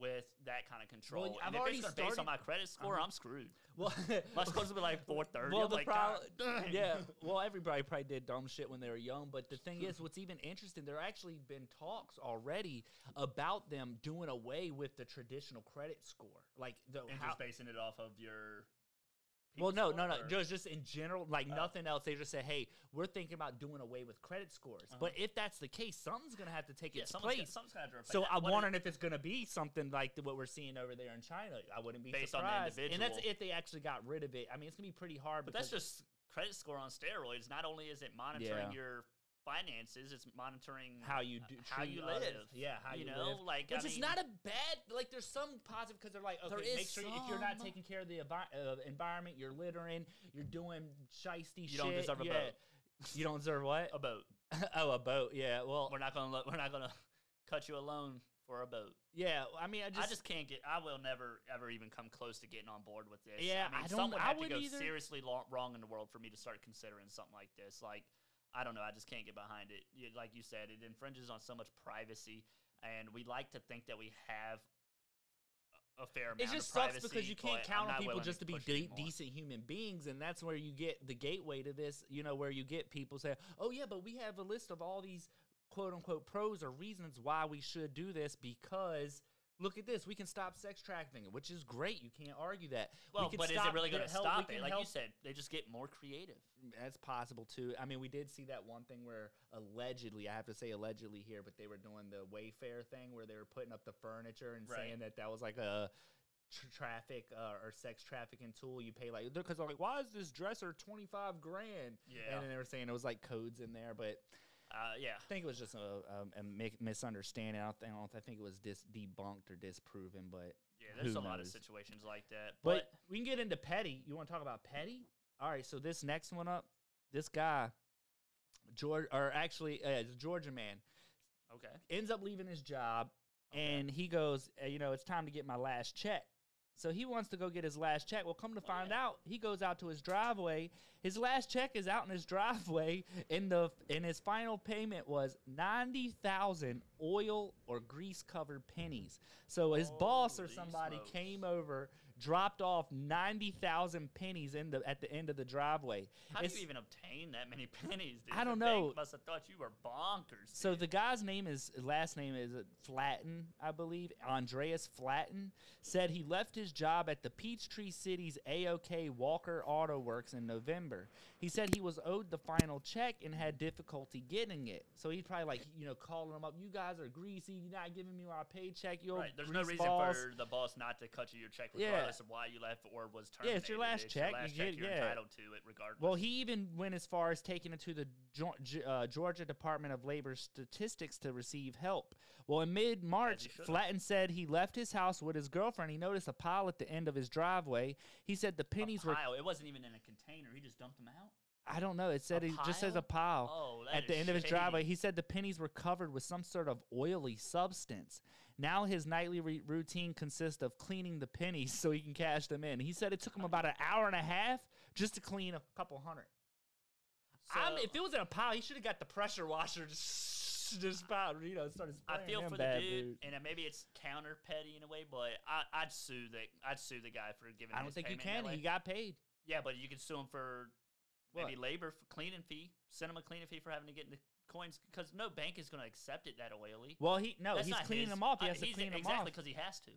with that kind of control.
I've
and if
already
gonna based on
started-
my credit score,
Uh-huh.
I'm screwed.
Well,
My score's gonna be like 430.
Well,
I'm
the
like,
problem,
"God
yeah. Well, everybody probably did dumb shit when they were young, but the thing is, what's even interesting, there actually been talks already about them doing away with the traditional credit score, like the
and
how,
just basing it off of your.
Well, no, no, no.
or-
Just, just in general, like
Oh.
nothing else. They just say, "Hey, we're thinking about doing away with credit scores." But if that's the case, something's gonna have to take
Uh-huh. yeah,
its
someone's
place.
Got, someone's gonna have to replace
so
that.
I'm
What is-
wondering if it's gonna be something like the, what we're seeing over there in China. I wouldn't be
Based on the
surprised. and that's
individual.
if they actually got rid of it. I mean, it's gonna be pretty hard.
But that's just credit score on steroids. Not only is it monitoring
Yeah.
your finances, it's monitoring
how you do
how
treat
you
others.
live.
Yeah, how you,
you know,
live.
like
which
I
is
mean,
not a bad. Like, there's some positive because they're like, okay,
There
make
is
sure if you're not taking care of the envi- uh, environment, you're littering, you're doing shisty
You
shit.
You don't deserve a
yeah.
boat.
You don't deserve what?
a boat.
oh, a boat. Yeah. Well,
We're not gonna let, we're not gonna cut you a loan for a boat.
yeah. I mean, I just,
I just can't get. I will never ever even come close to getting on board with this.
Yeah,
I mean,
I don't-
someone
I
have to
wouldn't
go
either.
seriously lo- wrong in the world for me to start considering something like this. Like, I don't know. I just can't get behind it. You, like you said, it infringes on so much privacy, and we like to think that we have a, fair amount.
It just
of
sucks because you can't count on people just to be de- decent human beings, and that's where you get the gateway to this. You know, where you get people say, "Oh yeah, but we have a list of all these quote unquote pros or reasons why we should do this because." Look at this. We can stop sex trafficking, which is great. You can't argue that.
Well,
can
but is it really going to stop it? Like
help-
you said, they just get more creative.
That's possible too. I mean, we did see that one thing where allegedly, I have to say allegedly here, but they were doing the Wayfair thing where they were putting up the furniture and
Right.
saying that that was like a tr- traffic uh, or sex trafficking tool. You pay like because they're like, why is this dresser twenty five grand?
Yeah.
and then they were saying it was like codes in there, but
Uh, yeah.
I think it was just a, a, a misunderstanding. I don't, think, I think it was dis- debunked or disproven, but
Yeah, there's a lot of situations like that.
But,
But,
we can get into petty. You want to talk about petty? All right. So this next one up, this guy, George, or actually, uh, it's a Georgia man,
okay.
ends up leaving his job, and he goes, uh, you know, it's time to get my last check. So he wants to go get his last check. Well, come to find out, he goes out to his driveway. His last check is out in his driveway, and the and his final payment was ninety thousand oil or grease covered pennies. So his boss or somebody
smokes.
came over, dropped off ninety thousand pennies in the at the end of the driveway.
How do
It's-
you even obtain that many pennies? Dude?
I don't
The
know.
Must have thought you were bonkers.
So
dude.
the guy's name is last name is Flaten, I believe. Andreas Flaten said he left his job at the Peachtree City's AOK Walker Auto Works in November. He said he was owed the final check and had difficulty getting it. So he's probably like, you know, calling them up. You guys are greasy. You're not giving me my paycheck. You
Right, there's no reason
balls."
for the boss not to cut you your check
Yeah.
Regardless of why you left or was terminated.
Yeah, it's your last check, you
last
get-
check. You're
yeah.
entitled to it regardless.
Well, he even went as far as taking it to the uh, Georgia Department of Labor Statistics to receive help. Well, in mid March. Flaten said he left his house with his girlfriend. He noticed a pile at the end of his driveway. He said the pennies were.
It wasn't even in a container. He just dumped them out.
I don't know. It said it just says a
pile? Oh,
at the end of his driveway. He said the pennies were covered with some sort of oily substance. Now his nightly re- routine consists of cleaning the pennies so he can cash them in. He said it took him about an hour and a half just to clean a couple hundred. I'm, if it was in a pile, he should have got the pressure washer just just pile, you know, started
I feel for the
bad,
dude, and uh, maybe it's counter petty in a way, but I, I'd sue the I'd sue the guy for giving.
I don't think you can. He got paid.
yeah, but you can sue him for maybe labor for cleaning fee. Send him a cleaning fee for having to get in the coins because no bank is going to accept it that oily.
Well, he no,
That's
he's cleaning
his-
them off. He
I-
has to
he's-
clean them
exactly because he has to.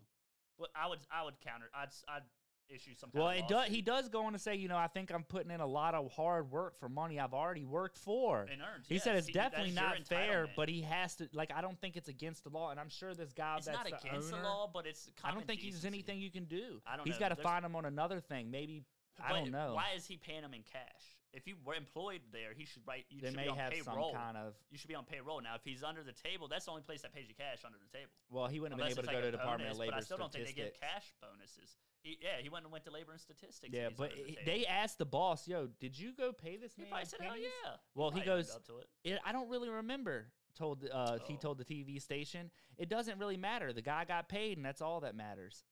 But I would I would counter. I'd I'd issue some. Kind
Well, it does. He does go on to say, you know, I think I'm putting in a lot of hard work for money I've already worked for.
And earned,
He said it's
He-
definitely not fair, but he has to. Like, I don't think it's against the law, and I'm sure this guy
It's
that's
not
the
against
owner,
the law, but it's.
I don't think there's anything you can do.
I don't
He's got to find him on another thing. Maybe I don't know.
Why is he paying him in cash? If you were employed there, he should write. You
They
should
may
be on
have
payroll.
some kind of.
You should be on payroll. Now, if he's under the table, that's the only place that pays you cash under the table.
Well, he wouldn't have
Unless
been able to
it's
go to Department of Labor
But I still don't think they give cash bonuses. He, yeah, he went and went to labor and statistics.
Yeah,
he's
but
the
he- they asked the boss, "Yo, did you go pay this
He
man?"
probably said, "Hell
pennies?"
yeah."
Well, he
owned
goes,
up to it.
It, I don't really remember. Told uh, he
Oh.
told the TV station, it doesn't really matter. The guy got paid, and that's all that matters.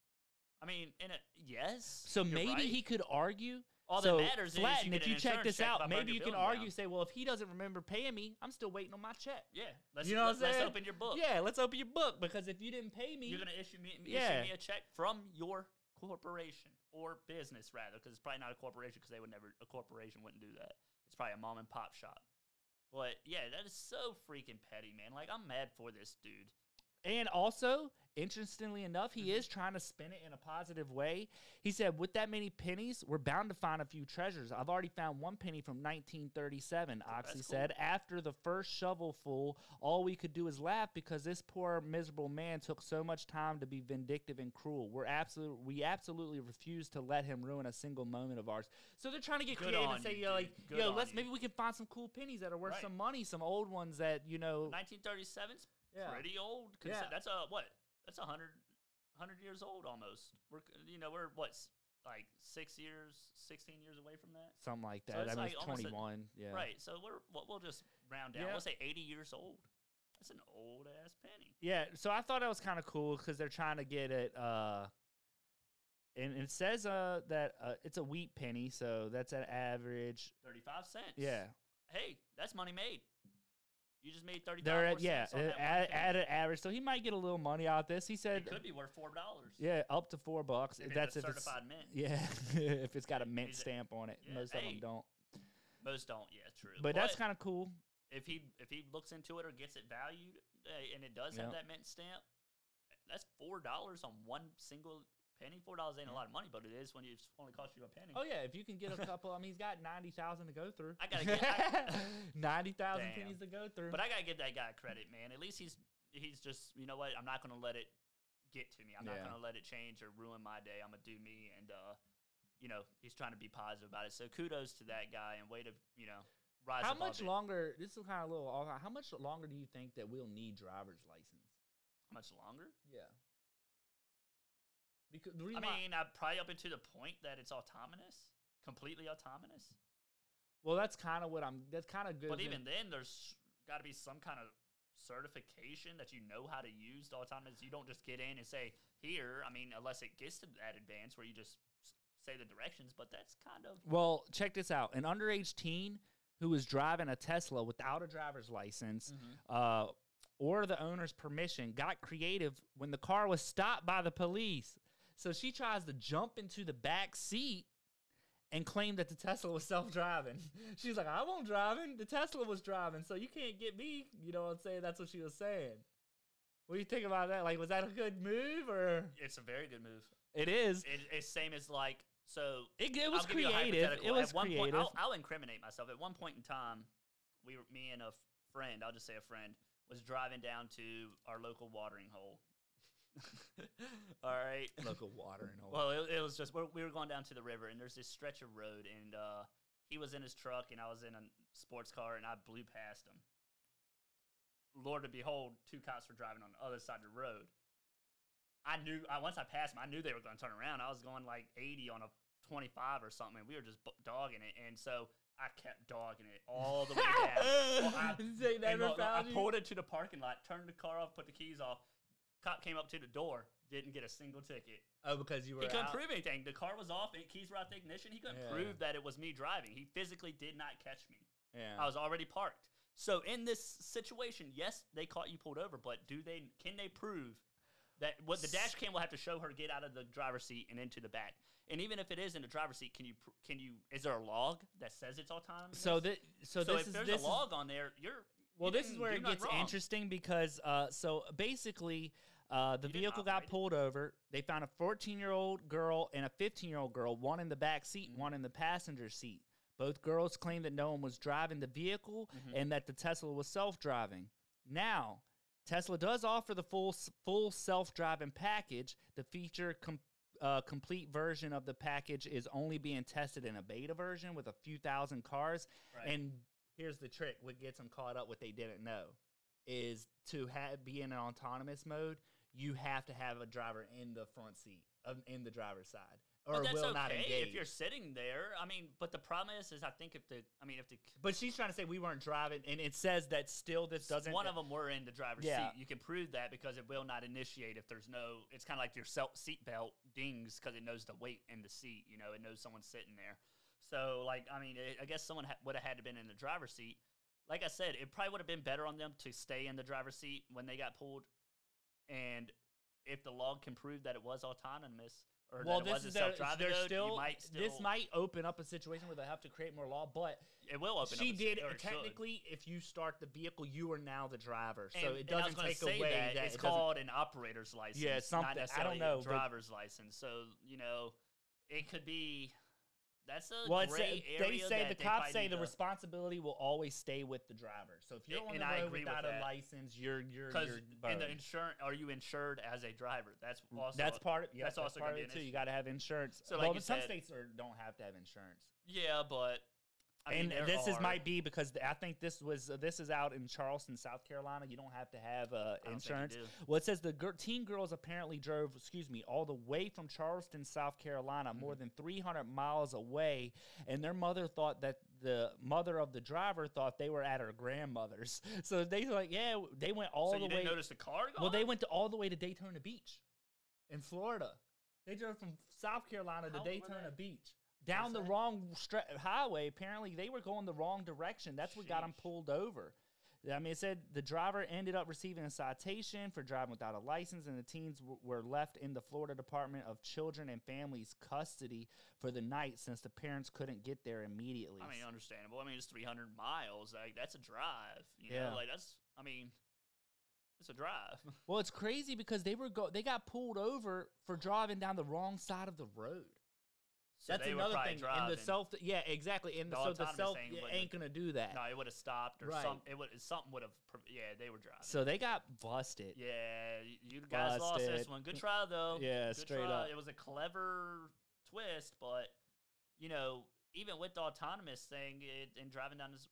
I mean, in a yes.
So maybe
right.
he could argue.
All that
so,
matters is you
if you check this
check
out, maybe you can argue,
down.
say, well, if he doesn't remember paying me, I'm still waiting on my check.
Yeah, let's
You know what I'm
let, us open your book.
Yeah, let's open your book because if you didn't pay me,
You're gonna issue me,
Yeah.
issue me a check from your corporation or business rather, because it's probably not a corporation because they would never a corporation wouldn't do that. It's probably a mom and pop shop. But yeah, that is so freaking petty, man. Like I'm mad for this dude.
And also, interestingly enough, he
Mm-hmm.
is trying to spin it in a positive way. He said, with that many pennies, we're bound to find a few treasures. I've already found one penny from 1937, Oxley
cool.
said. After the first shovelful, all we could do is laugh because this poor, miserable man took so much time to be vindictive and cruel. We're absolutely, we absolutely refuse to let him ruin a single moment of ours. So they're trying to get
Good
creative and say,
you,
yo, like. Yo, let's
you.
maybe we can find some cool pennies that are worth
Right.
some money, some old ones that, you know,
1937's
Yeah.
pretty old. consi-
Yeah.
That's a what? That's a hundred, hundred years old almost. We're you know we're what like six years, sixteen years away from that.
something like
So
that. I mean,
like
it's 21. yeah.
Right. So we're we'll, just round down.
Yeah.
We'll say 80 years old. That's an old ass penny.
Yeah, so I thought that was kind of cool because they're trying to get it. Uh, and it says uh that uh, it's a wheat penny, so that's an average.
35 cents.
Yeah,
Hey, that's money made. You just made thirty.
they're at yeah
on that
at, at an average, so he might get a little money out of this. He said,
It could be worth four dollars.
yeah, up to four bucks.
If it's
that's
a
if it's
certified mint.
yeah, if it's got a mint
Is
stamp on it.
Yeah,
Most of them don't,
Most don't. Yeah, true.
but that's kind of cool.
if he if he looks into it or gets it valued uh, and it does
Yeah.
have that mint stamp, that's four dollars on one single penny. Four dollars ain't a lot of money, but it is when it's only cost you a penny.
Oh yeah, if you can get a couple. I mean, he's got ninety thousand to go through.
I gotta get- I-
ninety thousand pennies to go through.
But I gotta give that guy credit, man. At least he's he's just you know what? I'm not gonna let it get to me. I'm
Yeah.
not gonna let it change or ruin my day. I'm gonna do me, and uh, you know he's trying to be positive about it. So kudos to that guy and way to you know rise.
How much
it.
longer? This is kind of a little. off- How much longer do you think that we'll need driver's license?
How much longer?
Yeah. Because the
I
reason why-
mean, uh, probably up into the point that it's autonomous, completely autonomous.
well, that's kind of what I'm. That's kind of good.
But even then, there's got to be some kind of certification that you know how to use the autonomous. You don't just get in and say here. I mean, unless it gets to that advance where you just say the directions. But that's kind of
Well, check this out. An underage teen who was driving a Tesla without a driver's license
Mm-hmm.
uh, or the owner's permission got creative when the car was stopped by the police. So she tries to jump into the back seat and claim that the Tesla was self-driving. She's like, "I won't driving. The Tesla was driving, so you can't get me." You know what I'm saying? That's what she was saying. What do you think about that? Like, was that a good move or?
it's a very good move.
It is.
It, it's same as like so.
It, it was
I'll give you a
creative. It was
At one
creative.
Point, I'll, I'll incriminate myself. At one point in time, we were me and a friend. I'll just say a friend was driving down to our local watering hole. All right.
Local watering hole.
Well, it, it was just we're, we were going down to the river, and there's this stretch of road, and uh, he was in his truck, and I was in a sports car, and I blew past him. Lord to behold, two cops were driving on the other side of the road. I knew I once I passed them, I knew they were going to turn around. I was going like 80 on a 25 or something. And we were just dogging it, and so I kept dogging it all the way down. Well, I,
They
and
never
look, look, I
found you?
pulled into the parking lot, turned the car off, put the keys off. Cop came up to the door, didn't get a single ticket.
Oh, because you were
He couldn't
out?
prove anything. The car was off, and keys were out the ignition. He couldn't
Yeah.
prove that it was me driving. He physically did not catch me.
Yeah.
I was already parked. So in this situation, yes, they caught you pulled over, but do they? Can they prove that what the dash cam will have to show her get out of the driver's seat and into the back? And even if it is in the driver's seat, can you can you? Is there a log that says it's autonomous?
so that so,
so
this
if
is
there's
this
a
is-
log on there, you're
Well,
you
this is where it gets
wrong.
interesting because uh, so basically, uh, the
You
vehicle got
it.
pulled over. They found a 14 year old girl and a 15 year old girl, one in the back seat,
Mm-hmm.
and one in the passenger seat. Both girls claimed that no one was driving the vehicle
Mm-hmm.
and that the Tesla was self driving. Now, Tesla does offer the full full self driving package. The feature com- uh, complete version of the package is only being tested in a beta version with a few thousand cars.
Right.
And here's the trick: what gets them caught up, what they didn't know, is to have be in an autonomous mode. You have to have a driver in the front seat, in the driver's side, or
But that's
will
okay
not engage.
if you're sitting there. I mean, but the problem is, is I think if the, I mean, if the
but she's trying to say we weren't driving, and it says that still this doesn't.
one of them were in the driver's
Yeah.
seat. You can prove that because it will not initiate if there's no. It's kind of like your seat belt dings because it knows the weight in the seat. You know, it knows someone's sitting there. So, like, I mean, it, I guess someone ha- would have had to been in the driver's seat. Like I said, it probably would have been better on them to stay in the driver's seat when they got pulled. And if the log can prove that it was autonomous or
well,
that it wasn't self-driving,
they're
mode,
still,
you might still.
This might open up a situation where they have to create more law, but
it will open.
she
up a
did
it should.
technically. If you start the vehicle, you are now the driver, so
And-
it
I was
doesn't take away
that,
that
it's
it
called an operator's license.
something- I
Not
don't
necessarily
know,
a
but-
driver's license. So you know, it could be. That's a
Well,
gray
they
area
say
that
the
they
cops say the responsibility will always stay with the driver. So if you're
A-
on
and
the
I
road without a
that.
license, you're you're
Because in the insurance, are you insured as a driver? That's mm, also
that's part of yeah,
that's also
part
gonna
of it too. You got to have insurance.
So, like you
some
said-
states are, don't have to have insurance.
Yeah, but I
and
there
this is
are-
might be because I think this was uh, this is out in Charleston, South Carolina. You don't have to have uh,
I don't think you
insurance. Well, it says the gir- teen girls apparently drove, excuse me, all the way from Charleston, South Carolina,
Mm-hmm.
more than 300 miles away, and their mother thought that the mother of the driver thought they were at her grandmother's. So they were like, yeah, they went all
so
the way.
didn't notice the car going?
well, they went to all the way to Daytona Beach, in Florida. They drove from South Carolina to
How were
Daytona? Beach. Down the wrong stra- highway. Apparently, they were going the wrong direction. That's what got them
Sheesh.
pulled over. I mean, it said the driver ended up receiving a citation for driving without a license, and the teens w- were left in the Florida Department of Children and Families custody for the night since the parents couldn't get there immediately.
I mean, understandable. I mean, it's 300 miles. Like that's a drive. You
Yeah.
know, like that's. I mean, it's a drive.
well, it's crazy because they were go- they got pulled over for driving down the wrong side of the road.
So
That's
they
another thing. In the self, yeah, exactly. And
The
so the self ain't gonna do that.
No, it would have stopped or
Right.
some. It would something would have. Yeah, they were driving.
So they got busted.
yeah, you guys lost this one. Good try though.
Yeah,
Good
straight
try.
up.
It was a clever twist, but you know, even with the autonomous thing it, and driving down this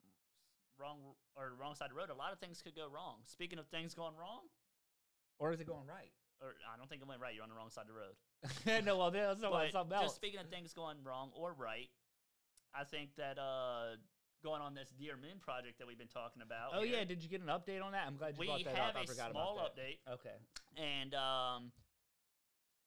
wrong or wrong side of the road, a lot of things could go wrong. Speaking of things going wrong,
Or is it going right?
or I don't think it went right. You're on the wrong side of the road.
no, well, there's no,
But
something
just speaking of things going wrong or right, I think that uh, going on this Dear Moon project that we've been talking about.
Oh yeah, did you get an update on that? I'm glad you
we
brought that
have
up. I forgot
small
about that.
update,
Okay.
and um,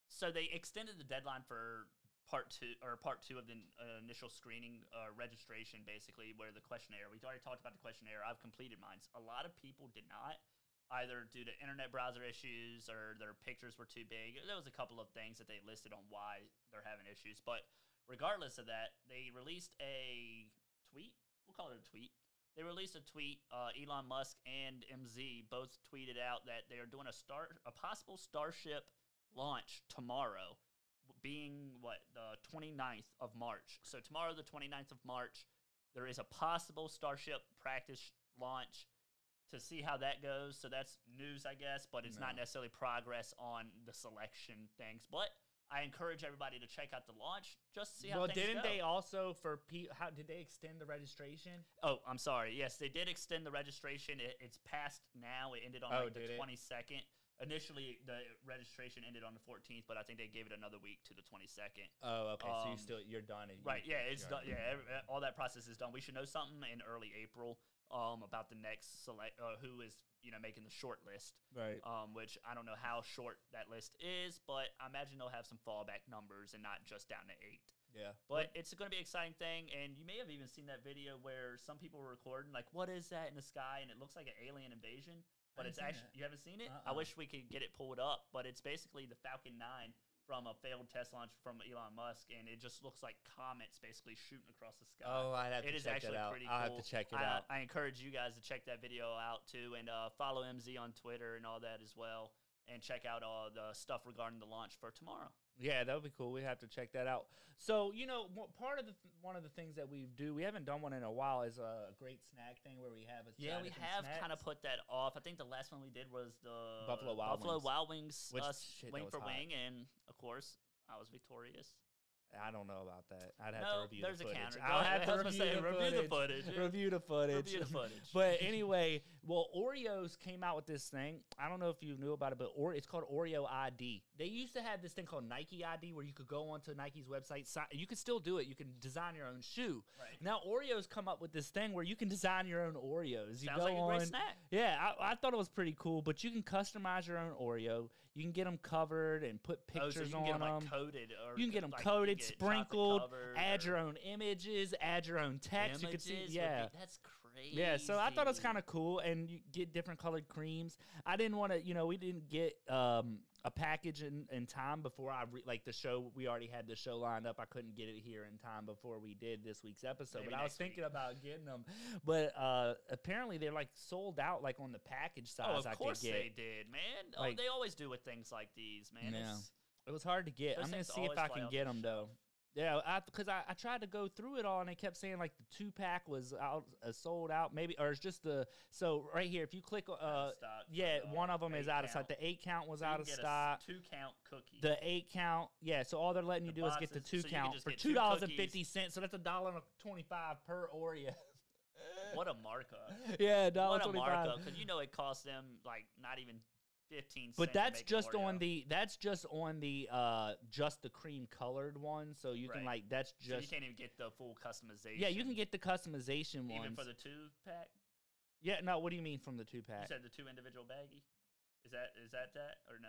so they extended the deadline for part two or part two of the uh, initial screening uh, registration, basically where the questionnaire. We've already talked about the questionnaire. I've completed mine. A lot of people did not. Either due to internet browser issues or their pictures were too big. There was a couple of things that they listed on why they're having issues. But regardless of that, they released a tweet. We'll call it a tweet. They released a tweet. Uh, Elon Musk and MZ both tweeted out that they are doing a star, a possible Starship launch tomorrow, being what the 29th of March. So tomorrow, the 29th of March, there is a possible Starship practice launch to see how that goes. So that's news, I guess, but it's not necessarily progress on the selection things. But I encourage everybody to check out the launch just to see how
well, didn't
go.
they also for pe- how did they extend the registration?
Oh, I'm sorry. Yes, they did extend the registration. It, it's passed now. It ended on
Oh,
like the
did it?
22nd Initially, the registration ended on the 14th, but I think they gave it another week to the 22nd.
Oh, okay. so you
Um,
still you're done. you-
Right. Yeah, it's done. Yeah, all that process is done. We should know something in early April um, about the next select uh, who is you know making the short list.
Right.
Um, which I don't know how short that list is, but I imagine they'll have some fallback numbers and not just down to eight.
Yeah.
But it's going to be an exciting thing, and you may have even seen that video where some people were recording, like, "What is that in the sky?" and it looks like an alien invasion, but it's actually
that.
you haven't seen it. I
Uh-uh.
wish we could get it pulled up, but it's basically the Falcon Nine from a failed test launch from Elon Musk, and it just looks like comets basically shooting across the sky.
Oh, I'd have
It
to
is
check
actually
that out.
pretty
I'll have to check it
I,
out.
I encourage you guys to check that video out too, and uh, follow MZ on Twitter and all that as well, and check out all the stuff regarding the launch for tomorrow.
Yeah, that would be cool. We have to check that out. So you know, one- part of the one of the things that we do, we haven't done one in a while, is a great snack thing where we have a
Yeah, we have kind of put that off. I think the last one we did was the
Buffalo Wild
Buffalo
Wings.
Wild Wings,
Which-
uh,
shit,
wing for
hot.
wing, and of course I was victorious.
I don't know about that. I'd have
No,
to review
there's
the
a
footage.
counter.
I'll have to review,
say,
the
review the
footage. Review the footage.
Review the footage.
but anyway, well, Oreos came out with this thing. I don't know if you knew about it, but or it's called Oreo ID. They used to have this thing called Nike ID, where you could go onto Nike's website. si- You could still do it. You can design your own shoe.
Right.
Now Oreos come up with this thing where you can design your own Oreos. You
Sounds
go
like a
on,
great snack.
Yeah, I, I thought it was pretty cool. But you can customize your own Oreo. You can get them covered and put
Oh, so
pictures
you can
on
get 'em,
them.
like coated, or
You can get them
like,
coated,
get
sprinkled, add your own images, add your own text. You can see, yeah.
be- that's crazy.
Yeah, so I thought it was kind of cool, and you get different colored creams. I didn't want to, you know, we didn't get um, a package in, in time before I re- like the show. We already had the show lined up. I couldn't get it here in time before we did this week's episode.
Maybe
but I was
week.
thinking about getting them, but uh, apparently they're like sold out, like on the package size.
Oh, of
I
course
could get.
they did, man. oh, they always do with things like these, man.
Yeah. It was hard to get. I'm gonna see if I can get
the
them though. Yeah, because I, I, tried to go through it all and they kept saying like the two pack was out, uh, sold out, maybe, or it's just the so right here. If you click, uh,
of stock
yeah,
the
one of them is out of stock. The eight count was
so
out of
get a s-
stock.
two count cookie.
The eight count, yeah. So all they're letting you
The
do is get the two
so
count for
two
dollars and fifty. So that's a dollar and twenty five per Oreo.
what a markup.
yeah, dollar
What a
twenty five.
markup, because you know it costs them like not even fifteen.
But that's just on the that's just on the uh just the cream colored one. So you can like that's
So you can't even get the full customization.
yeah. You can get the customization
even
ones.
for the two pack.
yeah, no. What do you mean from the two pack You
said the two individual baggie. Is that is that that or no?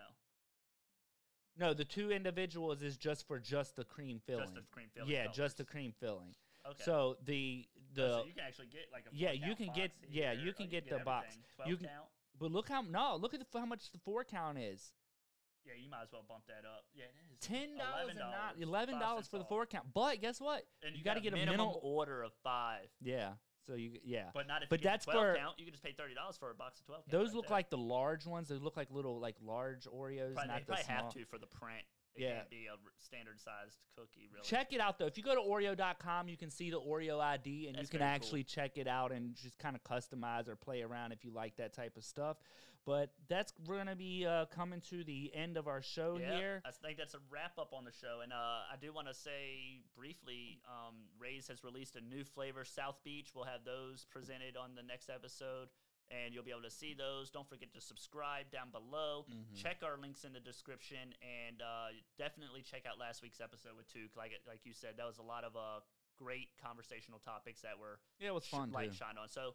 No, the two individuals is just for just the cream filling.
Just the cream filling.
yeah, just the cream filling.
Okay.
So the
Oh,
the
so you can actually get like a
yeah, you can get- yeah, you can get the box. You can-
count.
But look how no look at the, how much the four count is.
Yeah, you might as well bump that up. Yeah, it is.
Ten dollars and not
$11,
eleven dollars for the four count. But guess what?
And
you
you,
got to get a
minimum order of five.
Yeah. So you yeah.
But not if
But
you
that's
the 12
for-
count. You can just pay thirty dollars for a box of twelve. Count
Those
right
look
there.
like the large ones. They look like little like large Oreos,
Probably,
not
they
the
probably
small.
have to for the print. It
Yeah.
can't be a standard sized cookie. Really.
Check it out though. If you go to Oreo.com, you can see the Oreo ID and
That's
you can
very cool.
actually check it out and just kind of customize or play around if you like that type of stuff. But that's we're gonna be uh, coming to the end of our show
Yeah,
here.
I think that's a wrap up on the show. And uh, I do want to say briefly um, Ray's has released a new flavor, South Beach. We'll have those presented on the next episode, and you'll be able to see those. Don't forget to subscribe down below.
Mm-hmm.
Check our links in the description, and uh, definitely check out last week's episode with Tuke. Like, like you said, that was a lot of uh, great conversational topics that were
Yeah, it was
sh-
fun
light
too.
shined on. So,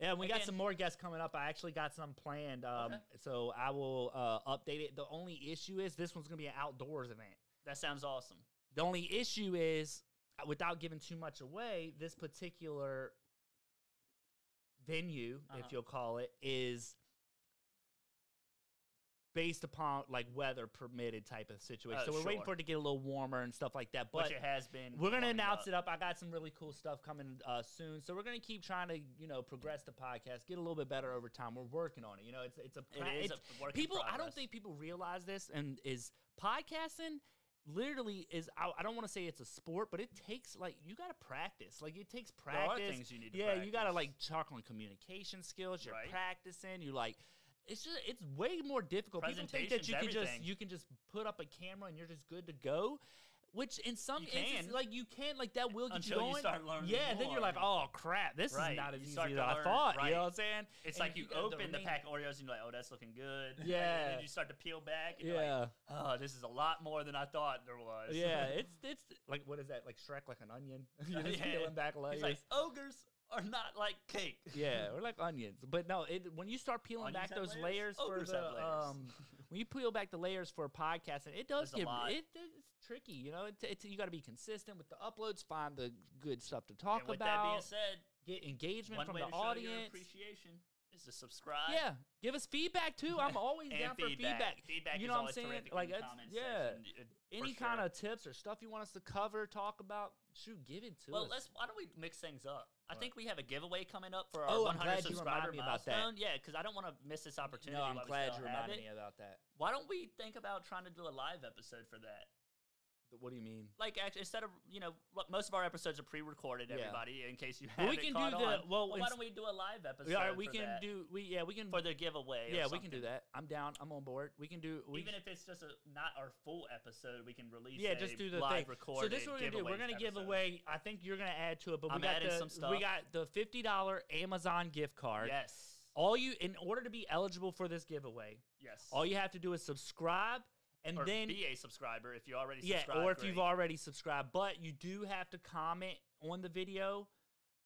Yeah, we got some more guests coming up. I actually got some planned. Um,
Okay.
So I will uh, update it. The only issue is this one's gonna be an outdoors event.
that sounds awesome.
The only issue is, without giving too much away, this particular venue,
Uh-huh.
if you'll call it, is based upon like weather permitted type of situation.
Oh,
so we're waiting for it to get a little warmer and stuff like that. But
Which it has been.
we're gonna announce
up.
it up. I got some really cool stuff coming uh, soon, so we're gonna keep trying to you know progress the podcast, get a little bit better over time. We're working on it. You know, it's it's a
It
it's-
a
people. I don't think people realize this, and is podcasting literally is. I, I don't want to say it's a sport, but it takes like you got to practice. Like it takes practice.
things you need to
yeah, you got to like talk on communication skills. You're
Right.
practicing. You like. It's just it's way more difficult. People think that you can just you can just put up a camera and you're just good to go. Which in some
You
instances,
can.
like you can, like that will get
Until you
you going.
start learning
yeah, then you're
more.
like, oh crap, this
Right,
is not as
you
easy
start
as
to
I
learn,
thought. You
right.
know what I'm saying?
It's
And
like you
got
open the,
remaining-
pack of Oreos and you're like, oh, that's looking good. And
Yeah.
then you start to peel back. And You're
Yeah.
like, oh, this is a lot more than I thought there was.
Yeah, it's it's like what is that? Like Shrek, like an onion. You're just
Yeah.
peeling back layers.
He's like, ogres are not like cake.
yeah, or like onions. But no, it when you start peeling
Onions
back
have
those
layers?
layers, for
Ogres
the
have layers.
um, when you peel back the layers for a podcast, it does
There's a
get
lot.
it, it's tricky. You know, it's, it's you got to be consistent with the uploads, find the good stuff to talk
and with
about,
that being said,
get engagement
one
from
way
the
to show your
audience.
appreciation is to subscribe.
Yeah, give us feedback too. I'm always down for feedback.
Feedback
you
is
know what I'm saying? Like
in the
that's
comment
yeah.
section, uh,
Any kind
sure.
of tips or stuff you want us to cover, talk about, shoot, give it to
Well,
us.
Well, let's. Why don't we mix things up? I
What?
think we have a giveaway coming up for our
Oh, I'm
100
glad
subscriber
reminded me about that.
milestone. Yeah, because I don't want to miss this opportunity.
no, I'm glad you reminded me about that.
Why don't we think about trying to do a live episode for that?
What do you mean?
Like, actually, instead of you know, most of our episodes are pre-recorded.
Yeah.
Everybody, in case you haven't
we can
caught
do the-
on.
well,
why don't we do a live episode?
Yeah, we
for
can
that?
do we yeah we can
for the giveaway. or
yeah we can do that. I'm down. I'm on board. We can do we
Even if it's just a not our full episode, we can release.
yeah
a
just do the
live
thing. So this is what we're gonna do. We're gonna give
episode.
away. I think you're gonna add to it, but we
I'm
got
adding
the
some
we got the fifty dollar Amazon gift card.
Yes.
All you in order to be eligible for this giveaway,
Yes.
all you have to do is subscribe and
or
then
be a subscriber if you already
yeah, or if you've already subscribed. But you do have to comment on the video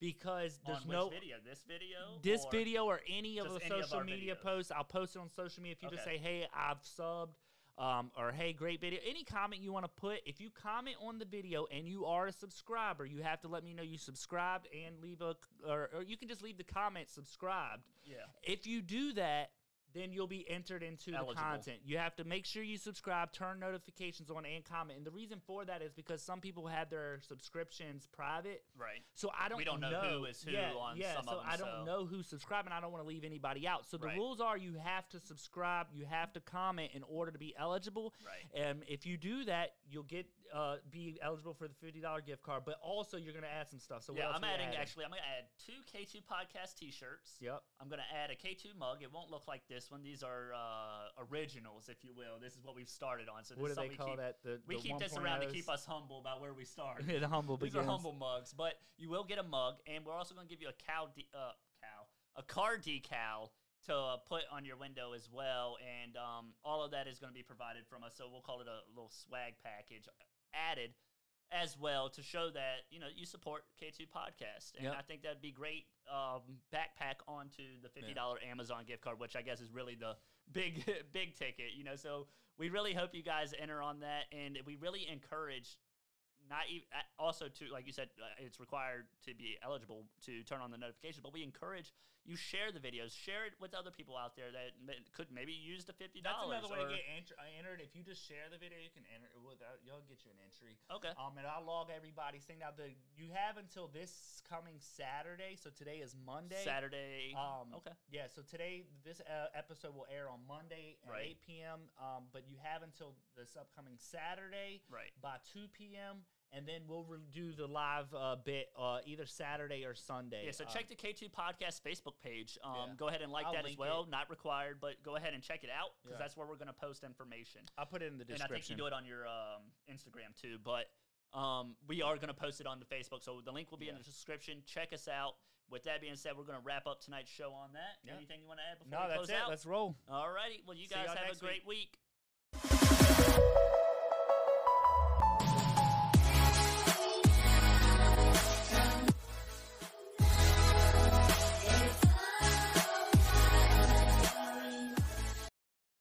because there's no
video? This video.
this
or-
video or any of the
any of
social
our
media
videos?
posts, I'll post it on social media. If you just say, "Hey, I've subbed," um, or "Hey, great video," any comment you want to put, if you comment on the video and you are a subscriber, you have to let me know you subscribed and leave a, or, or you can just leave the comment subscribed.
Yeah.
If you do that, then you'll be entered into the content. You have to make sure you subscribe, turn notifications on, and comment. And the reason for that is because some people have their subscriptions private.
Right.
So I don't.
We don't know who is who
yeah,
on
yeah,
some
so
of them,
I don't
so-
know who's subscribing. I don't want to leave anybody out. So the
Right.
rules are: you have to subscribe, you have to comment in order to be eligible.
Right.
And if you do that, you'll get uh, be eligible for the fifty dollar gift card. But also, you're gonna add some stuff. So
yeah, I'm adding,
adding?
actually. I'm gonna add two K2 podcast T-shirts.
Yep.
I'm gonna add a K2 mug. It won't look like this one. These are uh, originals, if you will. This is what we've started on. So this
What
is
do they
something
call
we keep,
that? The-
we
the
keep this around to keep us humble about where we start.
the humble
These
begins.
are humble mugs, but you will get a mug, and we're also going to give you a cow, de- uh, cow, a car decal to uh, put on your window as well, and um, all of that is going to be provided from us. So we'll call it a little swag package added as well to show that you know you support K2 podcast, and
Yep.
I think that'd be great um, backpack onto the fifty dollar Amazon gift card, which I guess is really the big big ticket. You know, so we really hope you guys enter on that, and we really encourage not even also to like you said uh, it's required to be eligible to turn on the notifications but we encourage you share the videos share it with other people out there that could maybe use the $50
That's another way to get enter- uh, entered. If you just share the video, you can enter. Without, you'll get you an entry.
Okay.
Um, and I'll log everybody's thing. Now, the you have until this coming Saturday. So today is Monday.
Saturday.
Um,
okay.
Yeah. So today, this uh, episode will air on Monday at
Right.
8 p.m. Um, but you have until this upcoming Saturday.
Right.
By 2 p.m. And then we'll re- do the live uh, bit uh, either Saturday or Sunday.
Yeah, so
Um,
check the K2 Podcast Facebook page. Um,
yeah.
Go ahead and like
I'll
that as well.
it.
Not required, but go ahead and check it out because
Yeah.
that's where we're going to post information.
I'll put it in the description.
And I think you do it on your um, Instagram too. But um, we are going to post it on the Facebook. So the link will be in the description. Check us out. With that being said, we're going to wrap up tonight's show on that.
Yeah.
Anything you want to add before
No,
we
that's
close
it.
out?
Let's roll.
All righty. Well, you guys have a great
week.
week.